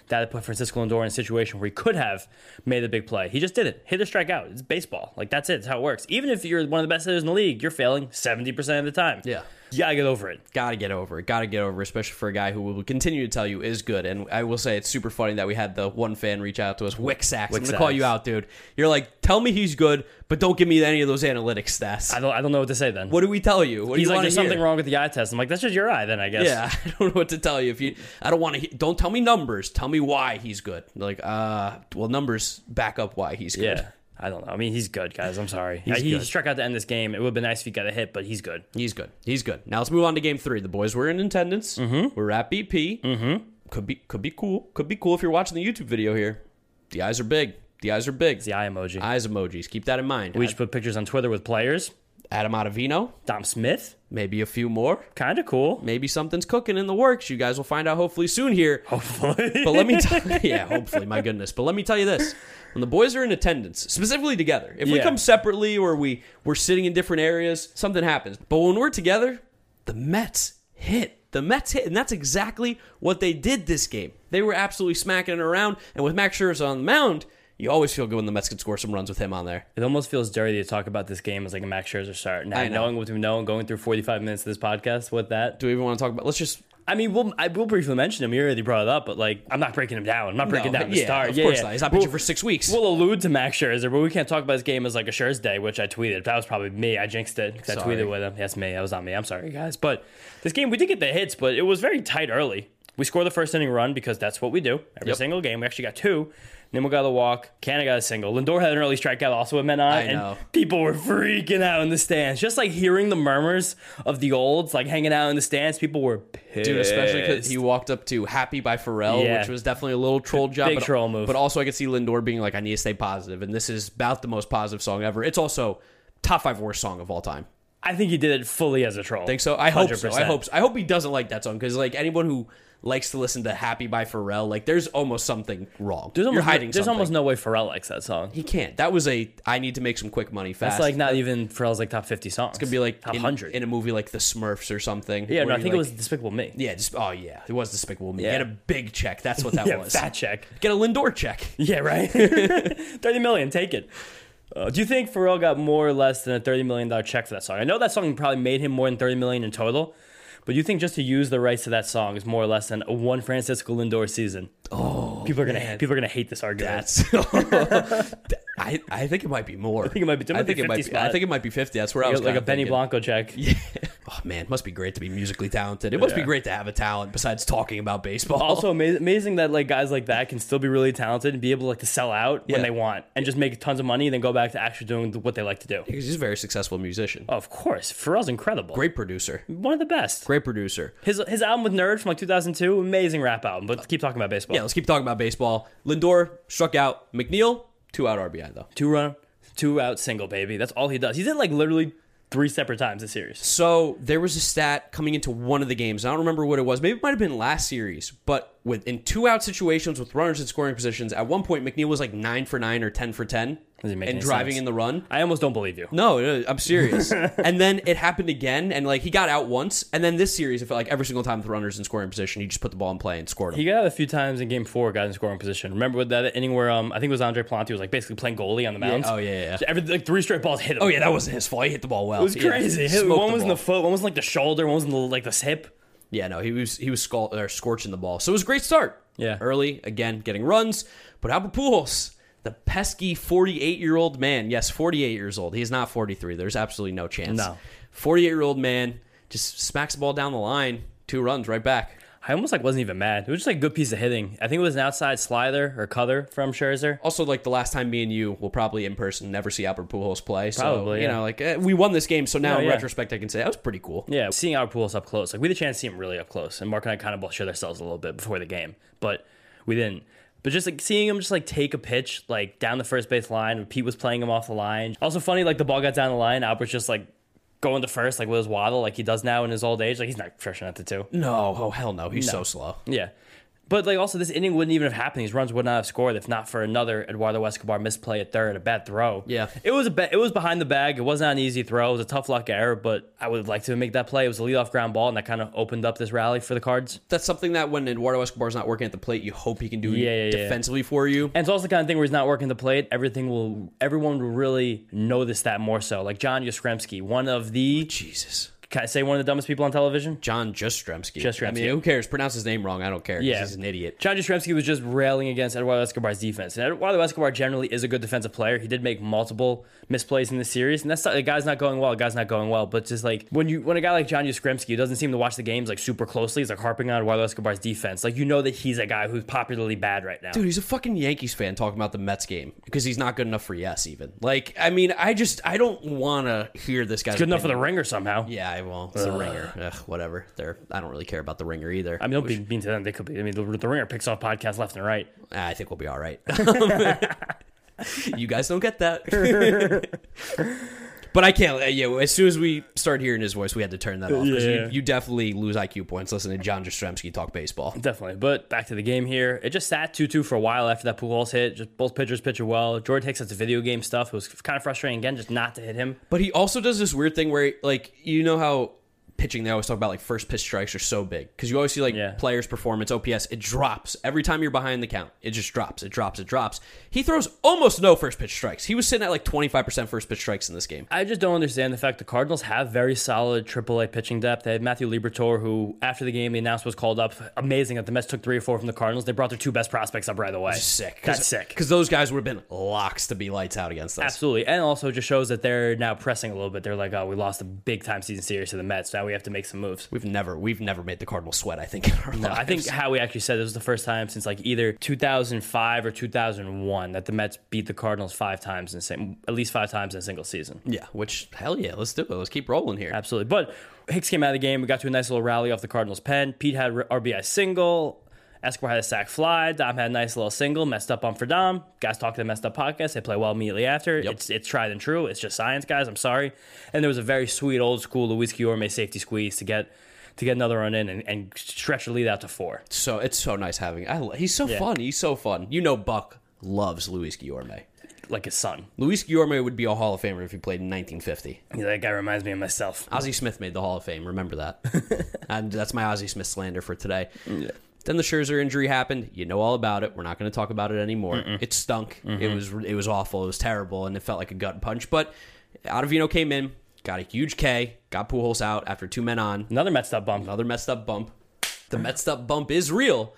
Speaker 2: That put Francisco Lindor in a situation where he could have made a big play. He just didn't. Hit or strikeout. It's baseball. Like that's it. It's how it works. Even if you're one of the best hitters in the league, you're failing 70% of the time.
Speaker 1: Yeah.
Speaker 2: You gotta get over it.
Speaker 1: Got to get over it. Got to get over, it, especially for a guy who will continue to tell you is good. And I will say it's super funny that we had the one fan reach out to us, Wixax. I'm going to call you out, dude. You're like, tell me he's good, but don't give me any of those analytics stats.
Speaker 2: I don't I don't know what to say then.
Speaker 1: What do we tell you? What do
Speaker 2: He's
Speaker 1: you
Speaker 2: like, there's
Speaker 1: hear?
Speaker 2: something wrong with the eye test. I'm like, that's just your eye then, I guess.
Speaker 1: Yeah, I don't know what to tell you. If you, I don't want to. Don't tell me numbers. Tell me why he's good. Like, uh, well, numbers back up why he's good.
Speaker 2: Yeah. I don't know. I mean, he's good, guys. I'm sorry.
Speaker 1: He's
Speaker 2: he
Speaker 1: good.
Speaker 2: struck out to end this game. It would have been nice if he got a hit, but he's good.
Speaker 1: He's good. He's good. Now let's move on to game three. The boys were in attendance. Mm-hmm. We're at BP. Mm-hmm. Could be could be cool. Could be cool if you're watching the YouTube video here. The eyes are big. The eyes are big.
Speaker 2: The eye emoji.
Speaker 1: Eyes emojis. Keep that in mind.
Speaker 2: we should put pictures on Twitter with players.
Speaker 1: Adam Ottavino.
Speaker 2: Dom Smith,
Speaker 1: Maybe a few more.
Speaker 2: kind of cool.
Speaker 1: Maybe something's cooking in the works. You guys will find out hopefully soon here.
Speaker 2: Hopefully.
Speaker 1: But let me tell yeah, hopefully, my goodness. But let me tell you this. When the boys are in attendance, specifically together, if we
Speaker 2: Yeah.
Speaker 1: come separately or we, we're sitting in different areas, something happens. But when we're together, the Mets hit. The Mets hit, and that's exactly what they did this game. They were absolutely smacking it around, and with Max Scherzer on the mound, you always feel good when the Mets can score some runs with him on there.
Speaker 2: It almost feels dirty to talk about this game as like a Max Scherzer start. Now,
Speaker 1: I know.
Speaker 2: knowing what we know and going through 45 minutes of this podcast with that.
Speaker 1: Do we even want to talk about? Let's just
Speaker 2: I mean, we'll, I will briefly mention him. You already brought it up, but like, I'm not breaking him down. I'm not breaking
Speaker 1: No,
Speaker 2: down the
Speaker 1: yeah,
Speaker 2: start.
Speaker 1: Of
Speaker 2: yeah,
Speaker 1: course
Speaker 2: yeah.
Speaker 1: not. He's not pitching for six weeks.
Speaker 2: We'll allude to Max Scherzer, but we can't talk about his game as like a Scherzer day, which I tweeted. That was probably me. I jinxed it because I
Speaker 1: Sorry.
Speaker 2: tweeted with him. Yes, me. That was on me. I'm sorry, guys. But this game, we did get the hits, but it was very tight early. We scored the first inning run because that's what we do every
Speaker 1: Yep.
Speaker 2: single game. We actually got two. Nimmo got a walk. Canha got a single. Lindor had an early strikeout also with men on.
Speaker 1: I
Speaker 2: and
Speaker 1: know.
Speaker 2: people were freaking out in the stands. Just like hearing the murmurs of the olds, like hanging out in the stands, people were pissed.
Speaker 1: Dude, especially because he walked up to "Happy" by Pharrell,
Speaker 2: Yeah.
Speaker 1: which was definitely a little troll job.
Speaker 2: Big
Speaker 1: but,
Speaker 2: troll move.
Speaker 1: But also, I could see Lindor being like, "I need to stay positive," and this is about the most positive song ever. It's also top five worst song of all time.
Speaker 2: I think he did it fully as a troll.
Speaker 1: Think so? I hope so. I hope so. I hope he doesn't like that song because like anyone who likes to listen to "Happy" by Pharrell, like there's almost something wrong.
Speaker 2: There's almost,
Speaker 1: You're hiding
Speaker 2: There's
Speaker 1: something.
Speaker 2: almost no way Pharrell likes that song.
Speaker 1: he can't. That was a I need to make some quick money fast.
Speaker 2: That's like not even Pharrell's like top 50 songs.
Speaker 1: It's gonna be like
Speaker 2: top
Speaker 1: in,
Speaker 2: 100.
Speaker 1: in a movie like The Smurfs or something.
Speaker 2: yeah, no, I think it was Despicable Me.
Speaker 1: Yeah, just oh yeah, it was Despicable Me.
Speaker 2: Yeah.
Speaker 1: Get a big check. That's what that
Speaker 2: yeah,
Speaker 1: was.
Speaker 2: fat check.
Speaker 1: Get a Lindor check.
Speaker 2: Yeah, right. Thirty million, take it. Uh, do you think Pharrell got more or less than a thirty million dollar check for that song? I know that song probably made him more than thirty million in total, but you think just to use the rights to that song is more or less than a one Francisco Lindor season? Oh, people are gonna
Speaker 1: man.
Speaker 2: people are gonna hate this argument.
Speaker 1: That's. I, I think it might be more. I
Speaker 2: think it might be- it might
Speaker 1: I
Speaker 2: be
Speaker 1: think it might
Speaker 2: 50
Speaker 1: be. I think it might be fifty. That's where I was
Speaker 2: like a Benny
Speaker 1: thinking.
Speaker 2: Blanco check.
Speaker 1: Oh man, it must be great to be musically talented. It must be great to have a talent besides talking about baseball.
Speaker 2: Also ama- amazing that like guys like that can still be really talented and be able like to sell out
Speaker 1: Yeah.
Speaker 2: when they want and just make tons of money and then go back to actually doing what they like to do.
Speaker 1: because he's a very successful musician,
Speaker 2: Oh, of course, Pharrell's incredible.
Speaker 1: great producer,
Speaker 2: one of the best.
Speaker 1: great producer.
Speaker 2: His his album with N.E.R.D from like 2002, amazing rap album. But keep talking about baseball.
Speaker 1: Yeah, let's keep talking about baseball. Lindor struck out McNeil, two out RBI though.
Speaker 2: two run, two out single, baby. That's all he does. He did like literally three separate times this series.
Speaker 1: So there was a stat coming into one of the games. I don't remember what it was. Maybe it might have been last series, but with in two out situations with runners in scoring positions, at one point McNeil was like nine for nine or ten for ten, and driving
Speaker 2: sense.
Speaker 1: in the run.
Speaker 2: I almost don't believe you.
Speaker 1: No, no, I'm serious. and then it happened again, and like he got out once, and then this series, it felt like every single time the runners in scoring position, he just put the ball in play and scored. Him.
Speaker 2: He got out a few times in game four, got in scoring position. Remember with that inning where um I think it was Andre Pallante was like basically playing goalie on the mound.
Speaker 1: oh, yeah, yeah, yeah.
Speaker 2: So every like three straight balls hit him.
Speaker 1: Oh yeah, that wasn't his fault. He hit the ball well.
Speaker 2: It was crazy. Hit- one was in the foot, one was in, like the shoulder, one was in the like the hip.
Speaker 1: Yeah, no, he was he was or scorching the ball. So it was a great start.
Speaker 2: Yeah.
Speaker 1: early again, getting runs. But Albert Pujols, the pesky forty-eight-year-old man. Yes, forty-eight years old. He is not forty-three. There's absolutely no chance.
Speaker 2: No.
Speaker 1: forty-eight-year-old man just smacks the ball down the line, two runs right back.
Speaker 2: I almost like wasn't even mad. It was just like a good piece of hitting. I think it was an outside slider or cutter from Scherzer.
Speaker 1: Also, like the last time me and you will probably in person never see Albert Pujols play. So,
Speaker 2: Probably,
Speaker 1: you know, like eh, we won this game. So now
Speaker 2: No,
Speaker 1: in
Speaker 2: yeah.
Speaker 1: retrospect, I can say that was pretty cool.
Speaker 2: Yeah, seeing our pools up close, like we had a chance to see him really up close, and Mark and I kind of both shared ourselves a little bit before the game, but we didn't. But just like seeing him just like take a pitch like down the first base line, and Pete was playing him off the line. Also funny, like the ball got down the line, Albert's just like going to first, like with his waddle, like he does now in his old age. Like he's not fresh enough the two.
Speaker 1: No, oh hell no, he's so slow.
Speaker 2: Yeah. But like also this inning wouldn't even have happened. These runs would not have scored if not for another Eduardo Escobar misplay at third, a bad throw.
Speaker 1: Yeah.
Speaker 2: It was a ba- it was behind the bag. It was not an easy throw. It was a tough luck error, but I would like to make that play. It was a leadoff ground ball, and that kind of opened up this rally for the Cards.
Speaker 1: That's something that when Eduardo Escobar's not working at the plate, you hope he can do
Speaker 2: Yeah, yeah, yeah.
Speaker 1: defensively for you.
Speaker 2: And it's also the kind of thing where he's not working the plate. Everything will everyone will really notice that more so. Like John Yastrzemski, one of the
Speaker 1: Jesus.
Speaker 2: Can I say one of the dumbest people on television?
Speaker 1: John Justremski.
Speaker 2: Justremski.
Speaker 1: I mean, who cares? Pronounce his name wrong. I don't care.
Speaker 2: Yeah.
Speaker 1: He's an idiot.
Speaker 2: John Jastremski was just railing against Eduardo Escobar's defense. And Eduardo Escobar generally is a good defensive player. He did make multiple misplays in this series, and that's not, the guy's not going well. The guy's not going well. But just like when you when a guy like John Jastremski doesn't seem to watch the games like super closely, he's like harping on Eduardo Escobar's defense. Like you know that he's a guy who's popularly bad right now.
Speaker 1: Dude, he's a fucking Yankees fan talking about the Mets game because he's not good enough for yes, even. Like, I mean, I just, I don't want to hear this guy.
Speaker 2: Good enough for the ringer somehow.
Speaker 1: Yeah, I will. It's the ringer. Ugh, whatever. They're, I don't really care about the ringer either.
Speaker 2: I mean, don't be mean to them. They could be. I mean, the, the ringer picks off podcasts left and right.
Speaker 1: Ah, I think we'll be all right. you guys don't get that. but I can't. uh, Yeah, as soon as we start hearing his voice, we had to turn that off because
Speaker 2: Yeah.
Speaker 1: you, you definitely lose IQ points listening to John Jastremski talk baseball.
Speaker 2: Definitely. But back to the game here. It just sat 2 2 for a while after that Pujols hit. Just both pitchers pitcher well. Jordan Hicks has the video game stuff. It was kind of frustrating again, just not to hit him.
Speaker 1: But he also does this weird thing where, like, you know how pitching they always talk about like first pitch strikes are so big because you always see like
Speaker 2: Yeah.
Speaker 1: players performance OPS it drops every time you're behind the count it just drops it drops it drops he throws almost no first pitch strikes he was sitting at like 25% first pitch strikes in this game
Speaker 2: I just don't understand the fact the Cardinals have very solid AAA pitching depth. They had Matthew Liberatore, who after the game the announcement was called up. Amazing that the Mets took three or four from the Cardinals. They brought their two best prospects up right away.
Speaker 1: sick
Speaker 2: That's sick.
Speaker 1: because those guys would have been locks to be lights out against us
Speaker 2: Absolutely, and also just shows that they're now pressing a little bit. They're like, "Oh, we lost a big time season series to the Mets. Now we have to make some moves."
Speaker 1: we've never we've never made the Cardinals sweat I think in our
Speaker 2: No, I think
Speaker 1: lives.
Speaker 2: Howie actually said this was the first time since like either 2005 or 2001 that the Mets beat the Cardinals five times in same, at least five times in a single season.
Speaker 1: yeah which hell yeah let's do it let's keep rolling here
Speaker 2: Absolutely. But Hicks came out of the game. We got to a nice little rally off the Cardinals pen. Pete had RBI single. Escobar had a sac fly. Dom had a nice little single, messed up on for Dom. Guys talk to the Mets Up podcast. They play well immediately after. It's it's tried and true. It's just science, guys. I'm sorry. And there was a very sweet old school Luis Guillorme safety squeeze to get to get another run in and, and stretch the lead out to four.
Speaker 1: So it's so nice having. I, he's so
Speaker 2: Yeah.
Speaker 1: fun. He's so fun. You know, Buck loves Luis Guillorme.
Speaker 2: Like his son.
Speaker 1: Luis Guillorme would be a Hall of Famer if he played in 1950.
Speaker 2: Yeah, that guy reminds me of myself.
Speaker 1: Ozzie Smith made the Hall of Fame. Remember that. and that's my Ozzie Smith slander for today. Then the Scherzer injury happened. You know all about it. We're not going to talk about it anymore. It stunk. It mm-hmm. was it was awful. It was terrible, and it felt like a gut punch. But Ottavino came in, got a huge K, got Pujols out after two men on.
Speaker 2: Another Mets Up bump.
Speaker 1: Another Mets Up bump. The Mets Up bump is real.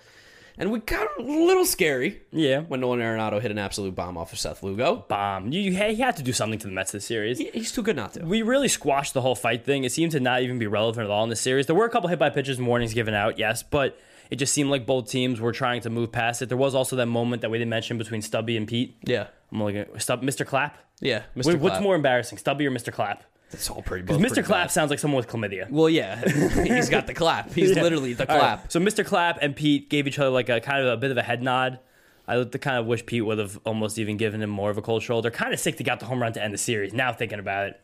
Speaker 1: And we got a little scary
Speaker 2: Yeah.
Speaker 1: when Nolan Arenado hit an absolute bomb off of Seth Lugo.
Speaker 2: Bomb. You, you, he had to do something to the Mets this series.
Speaker 1: He- He's too good not to.
Speaker 2: We really squashed the whole fight thing. It seemed to not even be relevant at all in this series. There were a couple hit by pitches and warnings given out, yes, but it just seemed like both teams were trying to move past it. There was also that moment that we didn't mention between Stubby and Pete.
Speaker 1: Yeah.
Speaker 2: I'm like, Stub, Mr. Clap.
Speaker 1: Yeah. Mr.
Speaker 2: Wait, What's
Speaker 1: Clapp.
Speaker 2: more embarrassing, Stubby or Mr. Clap?
Speaker 1: It's all pretty
Speaker 2: Because
Speaker 1: both
Speaker 2: Mr.
Speaker 1: pretty
Speaker 2: Clap
Speaker 1: bad.
Speaker 2: sounds like someone with chlamydia.
Speaker 1: Well, yeah. He's got the clap. He's literally the
Speaker 2: All right,
Speaker 1: clap.
Speaker 2: So Mr. Clap and Pete gave each other like a kind of a bit of a head nod. I looked kind of wish Pete would have almost even given him more of a cold shoulder. Kind of sick to got the home run to end the series. Now thinking about it,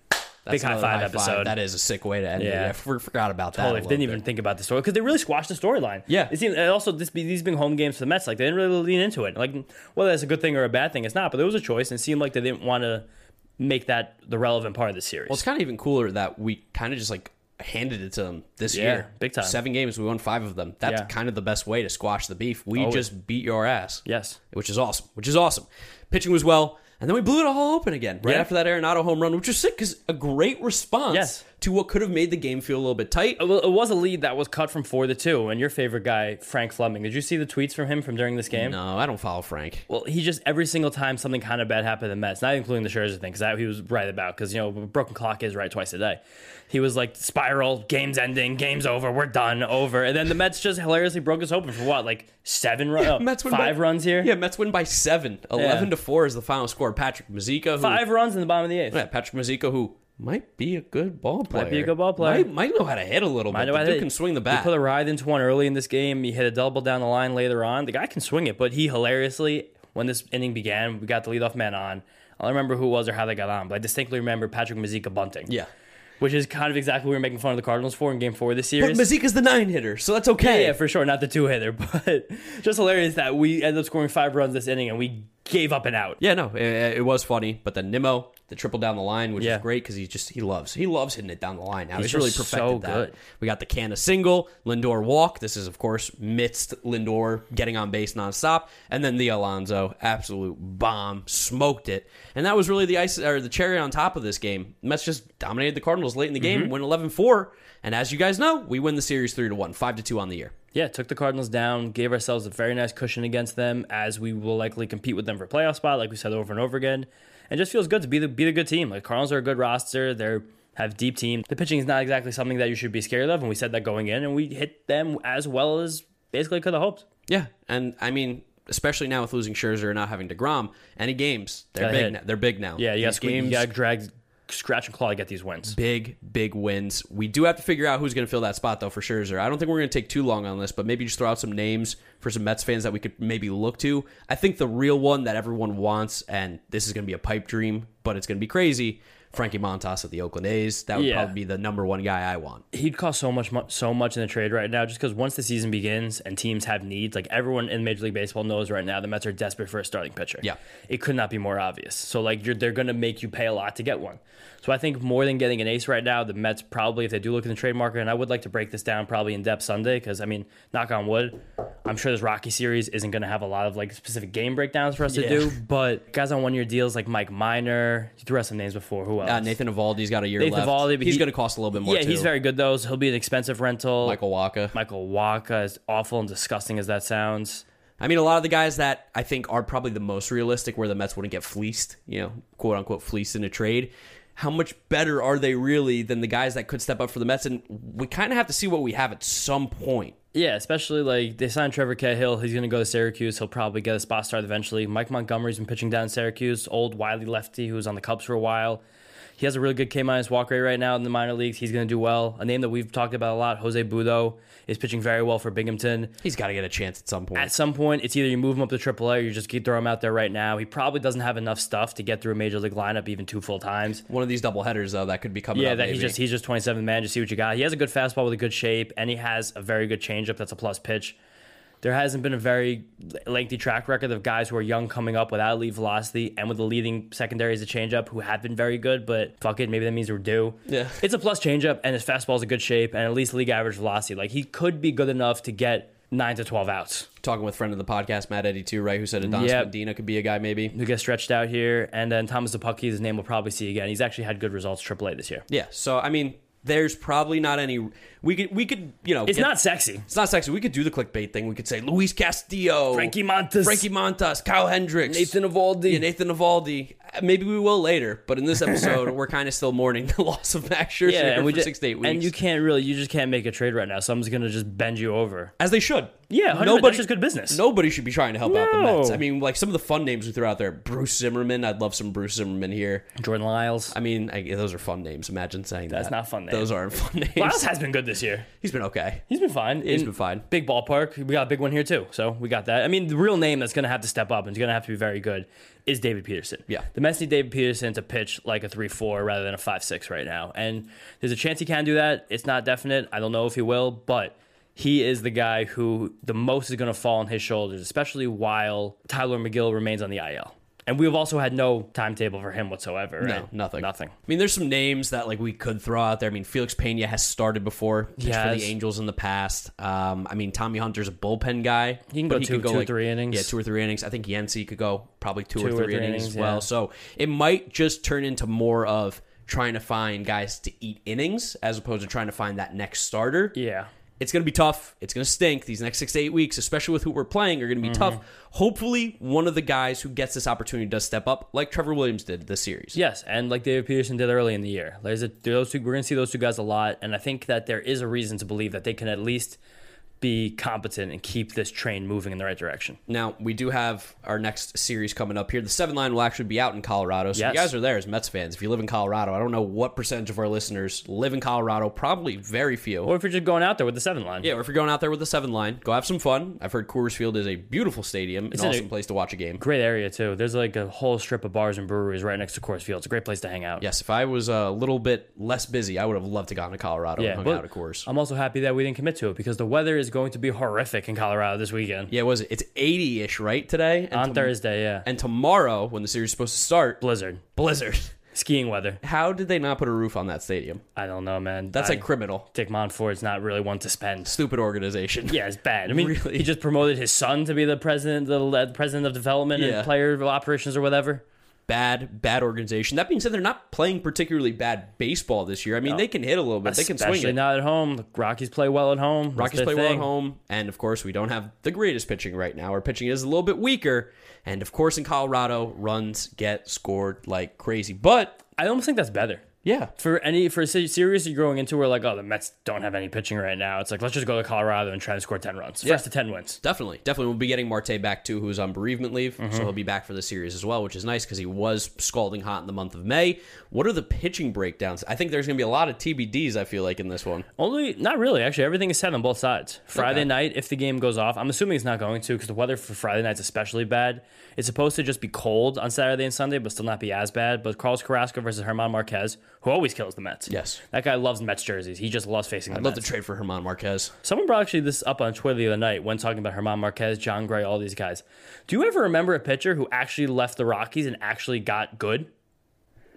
Speaker 2: big
Speaker 1: That's
Speaker 2: high
Speaker 1: another
Speaker 2: five episode.
Speaker 1: That is a sick way to end it.
Speaker 2: Yeah.
Speaker 1: I forgot about that.
Speaker 2: Totally didn't
Speaker 1: little
Speaker 2: even think about the story because they really squashed the storyline.
Speaker 1: Yeah.
Speaker 2: it seemed and also this be these being home games for the Mets, like they didn't really lean into it. Like whether that's a good thing or a bad thing, it's not. But there was a choice, and it seemed like they didn't want to make that the relevant part of the series.
Speaker 1: Well, it's kind of even cooler that we kind of just like handed it to them this
Speaker 2: Yeah,
Speaker 1: year.
Speaker 2: big time.
Speaker 1: Seven games, we won five of them. That's
Speaker 2: Yeah.
Speaker 1: kind of the best way to squash the beef. We
Speaker 2: Always.
Speaker 1: just beat your ass.
Speaker 2: yes,
Speaker 1: which is awesome. Which is awesome. Pitching was well, and then we blew it all open again right
Speaker 2: Yeah.
Speaker 1: after that Arenado home run, which was sick because a great response
Speaker 2: Yes.
Speaker 1: To what could have made the game feel a little bit tight.
Speaker 2: Well, it was a lead that was cut from four to two. And your favorite guy, Frank Fleming, did you see the tweets from him from during this game?
Speaker 1: No, I don't follow Frank.
Speaker 2: Well, he just every single time something kind of bad happened to the Mets, not including the Scherzer thing, because that he was right about because you know a broken clock is right twice a day. He was like spiral, game's ending, game's over, we're done, over, and then the Mets just hilariously broke us open for what, like seven runs, oh,
Speaker 1: Mets win
Speaker 2: five
Speaker 1: by-
Speaker 2: runs here,
Speaker 1: Yeah, Mets win by seven. Eleven to four is the final score. Patrick Mazeika,
Speaker 2: five runs in the bottom of the eighth.
Speaker 1: yeah, Patrick Mazeika, who might be a good ball player.
Speaker 2: Might be a good ball player.
Speaker 1: Might, might know how to hit a little
Speaker 2: I
Speaker 1: bit.
Speaker 2: know
Speaker 1: The dude can swing the bat.
Speaker 2: He put a ride into one early in this game. He hit a double down the line later on. The guy can swing it, but he hilariously, when this inning began, we got the leadoff man on. I don't remember who it was or how they got on, but I distinctly remember Patrick Mazeika bunting.
Speaker 1: yeah,
Speaker 2: which is kind of exactly what we were making fun of the Cardinals for in Game Four of this
Speaker 1: but
Speaker 2: series.
Speaker 1: Mazeika's the nine hitter, so that's
Speaker 2: yeah,
Speaker 1: okay.
Speaker 2: yeah, for sure, not the two hitter, but just hilarious that we ended up scoring five runs this inning and we gave up and out.
Speaker 1: Yeah, no, it, it was funny. But then Nimmo, the triple down the line, which
Speaker 2: Yeah.
Speaker 1: is great because he just he loves he loves hitting it down the line. Now he's,
Speaker 2: He's
Speaker 1: really perfected
Speaker 2: so
Speaker 1: that.
Speaker 2: good.
Speaker 1: We got the Canha single, Lindor walk. This is of course midst Lindor getting on base nonstop, and then the Alonso absolute bomb, smoked it, and that was really the ice or the cherry on top of this game. Mets just dominated the Cardinals late in the game,
Speaker 2: Mm-hmm.
Speaker 1: win 11-4, and as you guys know, we win the series three to one, five to two on the year.
Speaker 2: Yeah, took the Cardinals down, gave ourselves a very nice cushion against them, as we will likely compete with them for playoff spot, like we said over and over again. And just feels good to be the be the good team. Like Cardinals are a good roster. They're have deep team. The pitching is not exactly something that you should be scared of, and we said that going in, and we hit them as well as basically could have hoped.
Speaker 1: Yeah, and I mean, especially now with losing Scherzer and not having deGrom, any games they're
Speaker 2: Gotta
Speaker 1: big.
Speaker 2: hit.
Speaker 1: Now. They're big now.
Speaker 2: Yeah, you got
Speaker 1: games,
Speaker 2: you got to drag, scratch and claw to get these wins.
Speaker 1: big, big wins. We do have to figure out who's going to fill that spot though for Scherzer. I don't think we're going to take too long on this, but maybe just throw out some names for some Mets fans that we could maybe look to. I think the real one that everyone wants, and this is going to be a pipe dream, but it's going to be crazy. Frankie Montas at the Oakland A's. That would
Speaker 2: Yeah.
Speaker 1: probably be the number one guy I want.
Speaker 2: he'd cost so much, so much in the trade right now, just because once the season begins and teams have needs, like everyone in Major League Baseball knows right now, the Mets are desperate for a starting pitcher.
Speaker 1: Yeah.
Speaker 2: it could not be more obvious. So like, you're, they're going to make you pay a lot to get one. So I think more than getting an ace right now, the Mets probably, if they do look in the trade market, and I would like to break this down probably in depth Sunday, because I mean, knock on wood, I'm sure this Rocky series isn't going to have a lot of like specific game breakdowns for us to do, but guys on one year deals like Mike Minor, you threw out some names before. Who else?
Speaker 1: Uh, Nathan Eovaldi's got a year
Speaker 2: Nathan
Speaker 1: left.
Speaker 2: Eovaldi, but
Speaker 1: he's
Speaker 2: he-
Speaker 1: going to cost a little bit more.
Speaker 2: yeah, he's very good though. So he'll be an expensive rental.
Speaker 1: Michael Wacha.
Speaker 2: Michael Wacha, as awful and disgusting as that sounds.
Speaker 1: I mean, a lot of the guys that I think are probably the most realistic, where the Mets wouldn't get fleeced, you know, quote unquote fleeced in a trade. How much better are they really than the guys that could step up for the Mets? And we kind of have to see what we have at some point.
Speaker 2: Yeah, especially like they signed Trevor Cahill. He's going to go to Syracuse. He'll probably get a spot start eventually. Mike Montgomery's been pitching down Syracuse, old Wiley lefty who was on the Cubs for a while. He has a really good K minus walk rate right now in the minor leagues. He's going to do well. A name that we've talked about a lot, Jose Butto, is pitching very well for Binghamton.
Speaker 1: He's got to get a chance at some point.
Speaker 2: At some point, it's either you move him up to AAA or you just keep throwing him out there right now. He probably doesn't have enough stuff to get through a major league lineup even two full times.
Speaker 1: One of these double headers though that could be coming
Speaker 2: Yeah,
Speaker 1: up.
Speaker 2: that he's just he's just 27 man. Just see what you got. He has a good fastball with a good shape, and he has a very good changeup. That's a plus pitch. There hasn't been a very lengthy track record of guys who are young coming up without lead velocity and with the leading secondary as a changeup who have been very good. But fuck it, maybe that means we're due.
Speaker 1: Yeah.
Speaker 2: it's a plus changeup, and his fastball's a good shape and at least league average velocity. Like he could be good enough to get nine to 12 outs.
Speaker 1: talking with friend of the podcast Matt Eddy too, right? Who said Adonis
Speaker 2: Yep.
Speaker 1: Medina could be a guy maybe.
Speaker 2: Who gets stretched out here, and then Thomas Szapucki, his name we'll probably see again. He's actually had good results AAA this year.
Speaker 1: Yeah. So I mean, there's probably not any. We could we could you know.
Speaker 2: It's
Speaker 1: get-
Speaker 2: not sexy.
Speaker 1: It's not sexy. We could do the clickbait thing. We could say Luis Castillo,
Speaker 2: Frankie Montas.
Speaker 1: Frankie Montas, Kyle Hendricks,
Speaker 2: Nathan Eovaldi.
Speaker 1: yeah, Nathan Eovaldi. Uh, maybe we will later, but in this episode, we're kind of still mourning the loss of Max Scherzer
Speaker 2: Yeah, and we
Speaker 1: for
Speaker 2: just,
Speaker 1: six to eight weeks.
Speaker 2: and you can't really, you just can't make a trade right now. Someone's gonna just bend you over.
Speaker 1: as they should.
Speaker 2: Yeah, 100%.
Speaker 1: nobody
Speaker 2: That's just good business.
Speaker 1: Nobody should be trying to help out the Mets. I mean, like some of the fun names we threw out there. Bruce Zimmermann. I'd love some Bruce Zimmermann here.
Speaker 2: Jordan Lyles.
Speaker 1: I mean, I, those are fun names. Imagine saying
Speaker 2: That's
Speaker 1: that.
Speaker 2: not fun names.
Speaker 1: Those aren't fun names.
Speaker 2: Lyles has been good this year.
Speaker 1: He's been okay.
Speaker 2: He's been fine.
Speaker 1: He's
Speaker 2: In
Speaker 1: been fine.
Speaker 2: Big ballpark. We got a big one here too. So we got that. I mean, the real name that's gonna have to step up and is gonna have to be very good is David Peterson.
Speaker 1: Yeah.
Speaker 2: The Mets need David Peterson to pitch like a three four rather than a five six right now. And there's a chance he can do that. It's not definite. I don't know if he will, but he is the guy who the most is going to fall on his shoulders, especially while Tylor Megill remains on the IL. And we've also had no timetable for him whatsoever.
Speaker 1: No, nothing.
Speaker 2: Nothing.
Speaker 1: I mean, there's some names that like we could throw out there. I mean, Felix Pena has started before pitched for the Angels in the past. Um, I mean, Tommy Hunter's a bullpen guy.
Speaker 2: He can go two- two or three innings.
Speaker 1: Yeah, two or three innings. I think Yancey could go probably two, or,
Speaker 2: Two or
Speaker 1: three
Speaker 2: three
Speaker 1: innings,
Speaker 2: innings,
Speaker 1: as well.
Speaker 2: yeah.
Speaker 1: So it might just turn into more of trying to find guys to eat innings as opposed to trying to find that next starter.
Speaker 2: Yeah.
Speaker 1: It's going to be tough. It's going to stink. These next six to eight weeks, especially with who we're playing, are going to be tough. Mm-hmm. Hopefully, one of the guys who gets this opportunity does step up, like Trevor Williams did this series.
Speaker 2: Yes, and like David Peterson did early in the year. There's a, those two, we're going to see those two guys a lot, and I think that there is a reason to believe that they can at least be competent and keep this train moving in the right direction.
Speaker 1: Now, we do have our next series coming up here. The seven line will actually be out in Colorado. So
Speaker 2: Yes.
Speaker 1: if you guys are there as Mets fans. If you live in Colorado, I don't know what percentage of our listeners live in Colorado. Probably very few.
Speaker 2: Or if you're just going out there with the seven line.
Speaker 1: yeah, or if you're going out there with the seven line, go have some fun. I've heard Coors Field is a beautiful stadium,
Speaker 2: it's an
Speaker 1: awesome place to watch a game.
Speaker 2: Great area too. There's like a whole strip of bars and breweries right next to Coors Field. It's a great place to hang out.
Speaker 1: Yes, if I was a little bit less busy, I would have loved to gone to Colorado and hung out at Coors.
Speaker 2: I'm also happy that we didn't commit to it because the weather is going to be horrific in Colorado this weekend.
Speaker 1: yeah, was it? It's 80 ish, right, today? And
Speaker 2: On
Speaker 1: tom-
Speaker 2: Thursday, yeah.
Speaker 1: And tomorrow, when the series is supposed to start,
Speaker 2: Blizzard.
Speaker 1: blizzard.
Speaker 2: Skiing weather.
Speaker 1: How did they not put a roof on that stadium?
Speaker 2: I don't know, man.
Speaker 1: That's
Speaker 2: I,
Speaker 1: like criminal.
Speaker 2: Dick Monfort's not really one to spend.
Speaker 1: Stupid organization.
Speaker 2: Yeah, it's bad. I mean,
Speaker 1: Really?
Speaker 2: he just promoted his son to be the president, the uh, president of development
Speaker 1: Yeah.
Speaker 2: and player operations or whatever.
Speaker 1: Bad, bad organization. That being said, they're not playing particularly bad baseball this year. I mean, they can hit a little bit. They can
Speaker 2: Especially
Speaker 1: swing it.
Speaker 2: not at home. The Rockies play well at home. That's
Speaker 1: Rockies play well at home, and of course, we don't have the greatest pitching right now. Our pitching is a little bit weaker, and of course, in Colorado, runs get scored like crazy. But
Speaker 2: I almost think that's better.
Speaker 1: Yeah,
Speaker 2: For any for a series you're going into where like oh the Mets don't have any pitching right now, it's like let's just go to Colorado and try to score ten runs. First to ten wins.
Speaker 1: Definitely, definitely. We'll be getting Marte back too, who's on bereavement leave,
Speaker 2: Mm-hmm.
Speaker 1: so he'll be back for the series as well, which is nice because he was scalding hot in the month of May. What are the pitching breakdowns? I think there's going to be a lot of TBDs. I feel like in this one.
Speaker 2: Only not really. Actually, everything is set on both sides. Friday
Speaker 1: Okay.
Speaker 2: night, if the game goes off, I'm assuming it's not going to because the weather for Friday night's especially bad. It's supposed to just be cold on Saturday and Sunday, but still not be as bad. But Carlos Carrasco versus German Marquez, who always kills the Mets.
Speaker 1: Yes.
Speaker 2: that guy loves Mets jerseys. He just loves facing the
Speaker 1: I'd love
Speaker 2: Mets.
Speaker 1: to trade for German Marquez.
Speaker 2: Someone brought actually this up on Twitter the other night when talking about German Marquez, Jon Gray, all these guys. Do you ever remember a pitcher who actually left the Rockies and actually got good?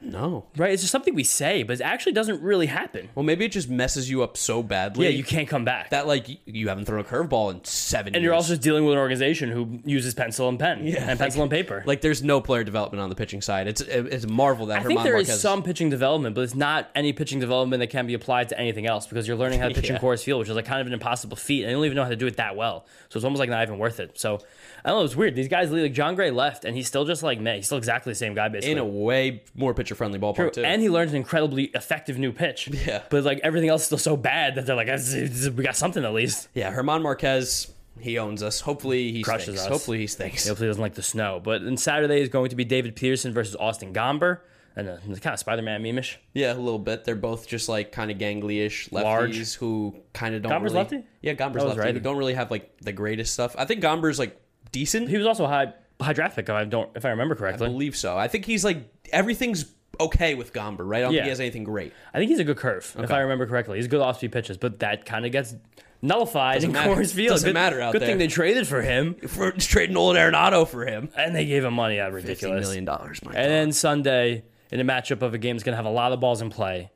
Speaker 1: No.
Speaker 2: Right? It's just something we say, but it actually doesn't really happen.
Speaker 1: Well, maybe it just messes you up so badly.
Speaker 2: Yeah, you can't come back.
Speaker 1: that like you haven't thrown a curveball in seven.
Speaker 2: and you're also dealing with an organization who uses pencil and pen yeah, and pencil and paper.
Speaker 1: like there's no player development on the pitching side. It's it's a marvel that
Speaker 2: I
Speaker 1: German
Speaker 2: think there is
Speaker 1: Marquez.
Speaker 2: some pitching development, but it's not any pitching development that can be applied to anything else because you're learning how to pitch in
Speaker 1: Yeah.
Speaker 2: Coors Field, which is like kind of an impossible feat, and you don't even know how to do it that well. So it's almost like not even worth it. So I don't know. It's weird. These guys, like Jon Gray left, and he's still just like me. He's still exactly the same guy, basically.
Speaker 1: in a way more pitcher friendly ballpark too.
Speaker 2: and he learned an incredibly effective new pitch.
Speaker 1: Yeah.
Speaker 2: But like everything else is still so bad that they're like, we got something at least.
Speaker 1: yeah, German Marquez. He owns us. Hopefully he
Speaker 2: Crushes
Speaker 1: stinks.
Speaker 2: us.
Speaker 1: Hopefully he stinks.
Speaker 2: Hopefully he doesn't like the snow. But then Saturday is going to be David Peterson versus Austin Gomber. and uh, kind of Spider-Man meme-ish.
Speaker 1: Yeah, a little bit. They're both just like kind of gangly-ish lefties
Speaker 2: Large.
Speaker 1: who kind of don't.
Speaker 2: Gomber's
Speaker 1: really,
Speaker 2: lefty?
Speaker 1: Yeah, Gomber's lefty.
Speaker 2: right.
Speaker 1: Who don't really have like the greatest stuff. I think Gomber's like decent.
Speaker 2: He was also high high draft pick. If I don't, if I remember correctly, I
Speaker 1: believe so. I think he's like everything's okay with Gomber, right? I don't
Speaker 2: Yeah.
Speaker 1: think he has anything great.
Speaker 2: I think he's a good curve, if I remember correctly. He's good off-speed pitches, but that kind of gets nullified
Speaker 1: Doesn't
Speaker 2: in
Speaker 1: matter.
Speaker 2: Coors Field.
Speaker 1: Doesn't
Speaker 2: good,
Speaker 1: matter out
Speaker 2: Good
Speaker 1: there.
Speaker 2: thing they traded for him,
Speaker 1: For trading Nolan Arenado for him,
Speaker 2: and they gave him money. Out ridiculous.
Speaker 1: million dollars. My
Speaker 2: And then Sunday, in a matchup of a game that's going to have a lot of balls in play.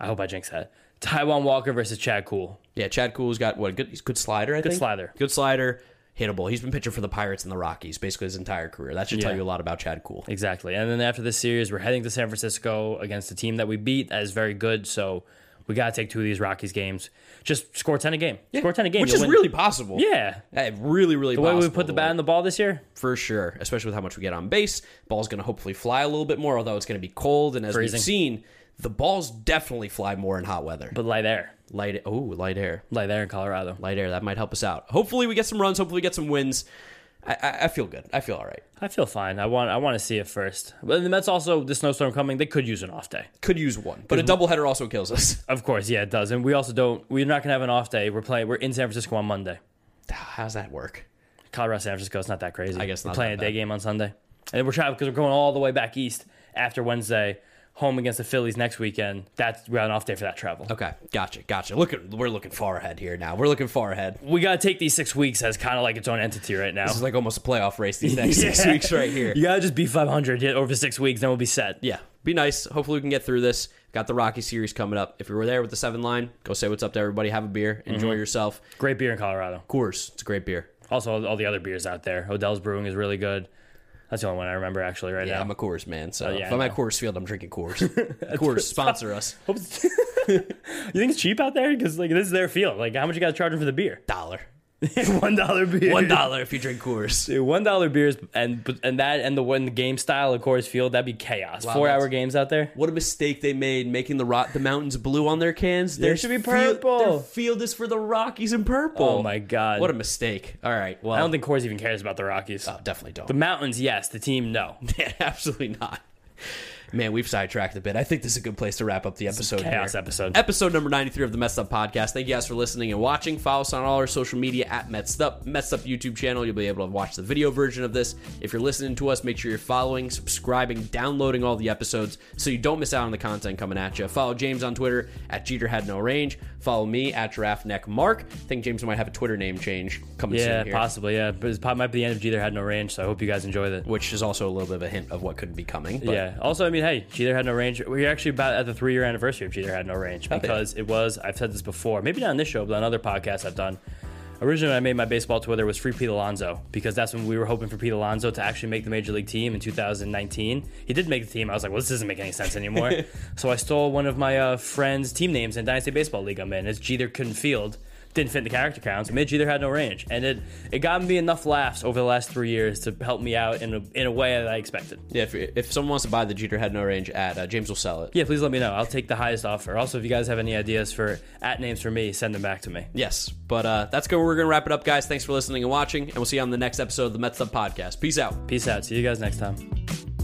Speaker 2: I hope I jinx that. Taijuan Walker versus Chad Kuhl.
Speaker 1: Yeah, Chad Kuhl's got what? Good, he's a good slider. I
Speaker 2: Good
Speaker 1: think.
Speaker 2: slider.
Speaker 1: Good slider. Hittable. He's been pitching for the Pirates and the Rockies basically his entire career. That should tell you a lot about Chad Kuhl.
Speaker 2: Exactly. And then after this series, we're heading to San Francisco against a team that we beat that is very good. So we got to take two of these Rockies games. Just score 10 a game. Score 10 a game.
Speaker 1: which
Speaker 2: you'll
Speaker 1: is
Speaker 2: win.
Speaker 1: really possible.
Speaker 2: Yeah.
Speaker 1: Eh, really, really
Speaker 2: The way we put the bat in the ball this year,
Speaker 1: for sure, especially with how much we get on base. Ball's going to hopefully fly a little bit more, although it's going to be cold. And as
Speaker 2: Freezing.
Speaker 1: we've seen, the balls definitely fly more in hot weather.
Speaker 2: but lie air.
Speaker 1: Light, oh, light air,
Speaker 2: Light air in Colorado.
Speaker 1: light air. That might help us out. Hopefully, we get some runs. Hopefully, we get some wins. I, I, I feel good. I feel all right.
Speaker 2: I feel fine. I want I want to see it first. But the Mets also, the snowstorm coming, they could use an off day.
Speaker 1: Could use one, but a doubleheader also kills us.
Speaker 2: Of course, yeah, it does. And we also don't, we're not going to have an off day. We're playing, we're in San Francisco on Monday.
Speaker 1: How's that work?
Speaker 2: Colorado, San Francisco, it's not that crazy.
Speaker 1: I guess
Speaker 2: we're playing a day
Speaker 1: bad.
Speaker 2: game on Sunday. And we're traveling because we're going all the way back east after Wednesday, home against the Phillies next weekend. That's, we got an off day for that travel.
Speaker 1: Okay, gotcha, gotcha. Look, at, we're looking far ahead here now. We're looking far ahead.
Speaker 2: We got to take these six weeks as kind of like its own entity right now.
Speaker 1: This is like almost a playoff race these next six weeks right here.
Speaker 2: You got to just be 500 hit over six weeks, then we'll be set.
Speaker 1: yeah, be nice. Hopefully, we can get through this. Got the Rocky series coming up. If you were there with the seven line, go say what's up to everybody. Have a beer, enjoy
Speaker 2: Mm-hmm.
Speaker 1: yourself.
Speaker 2: Great beer in Colorado.
Speaker 1: Of course, it's a great beer.
Speaker 2: Also, all the other beers out there. Odell's Brewing is really good. That's the only one I remember actually right now.
Speaker 1: Yeah,
Speaker 2: now.
Speaker 1: I'm a Coors man. So oh,
Speaker 2: yeah,
Speaker 1: if I'm at. Coors Field, I'm drinking Coors. Coors sponsor us.
Speaker 2: You think it's cheap out there? Because like this is their field. Like how much you got to charge them for the beer?
Speaker 1: Dollar,
Speaker 2: One dollar beer.
Speaker 1: one dollar if you drink Coors.
Speaker 2: Dude, one dollar beers and and that and the when the game style of Coors Field that'd be chaos.
Speaker 1: Wow,
Speaker 2: Four hour games out there.
Speaker 1: What a mistake they made making the rock, the mountains blue on their cans.
Speaker 2: There should be
Speaker 1: field-
Speaker 2: purple.
Speaker 1: their field is for the Rockies in purple.
Speaker 2: Oh my god!
Speaker 1: What a mistake. All right. Well,
Speaker 2: I don't think Coors even cares about the Rockies.
Speaker 1: oh, definitely don't.
Speaker 2: The mountains, yes. The team, no.
Speaker 1: Absolutely not. Man, we've sidetracked a bit. I think this is a good place to wrap up the episode.
Speaker 2: Chaos
Speaker 1: here.
Speaker 2: episode.
Speaker 1: Episode number 93 of the Mets Up Podcast. Thank you guys for listening and watching. Follow us on all our social media at Mets Up. Mets Up YouTube channel. You'll be able to watch the video version of this. If you're listening to us, make sure you're following, subscribing, downloading all the episodes so you don't miss out on the content coming at you. Follow James on Twitter at Jeter Had No Range. Follow me at Giraffe Neck Mark. I think James might have a Twitter name change coming
Speaker 2: Yeah,
Speaker 1: soon here.
Speaker 2: possibly. Yeah, but it might be the end of Jeter had no range. So I hope you guys enjoyed it.
Speaker 1: Which is also a little bit of a hint of what could be coming. But
Speaker 2: yeah. Also, I mean, hey, Jeter had no range. We're actually about at the three year anniversary of Jeter had no range because it was. I've said this before, maybe not on this show, but on other podcasts I've done. Originally, I made my baseball Twitter was free Pete Alonso because that's when we were hoping for Pete Alonso to actually make the major league team in 2019. He did make the team. I was like, well, this doesn't make any sense anymore. so I stole one of my uh, friends' team names in Dynasty Baseball League I'm in. It's Jeter couldn't field. Didn't fit in the character counts. Mid either had no range, and it it got me enough laughs over the last three years to help me out in a, in a way that I expected.
Speaker 1: Yeah, if, if someone wants to buy the Jeter Had No Range ad, uh, James will sell it.
Speaker 2: Yeah, please let me know. I'll take the highest offer. Also, if you guys have any ideas for at names for me, send them back to me.
Speaker 1: Yes, but uh, that's good. We're going to wrap it up, guys. Thanks for listening and watching, and we'll see you on the next episode of the Mets Up Podcast. Peace out.
Speaker 2: Peace out. See you guys next time.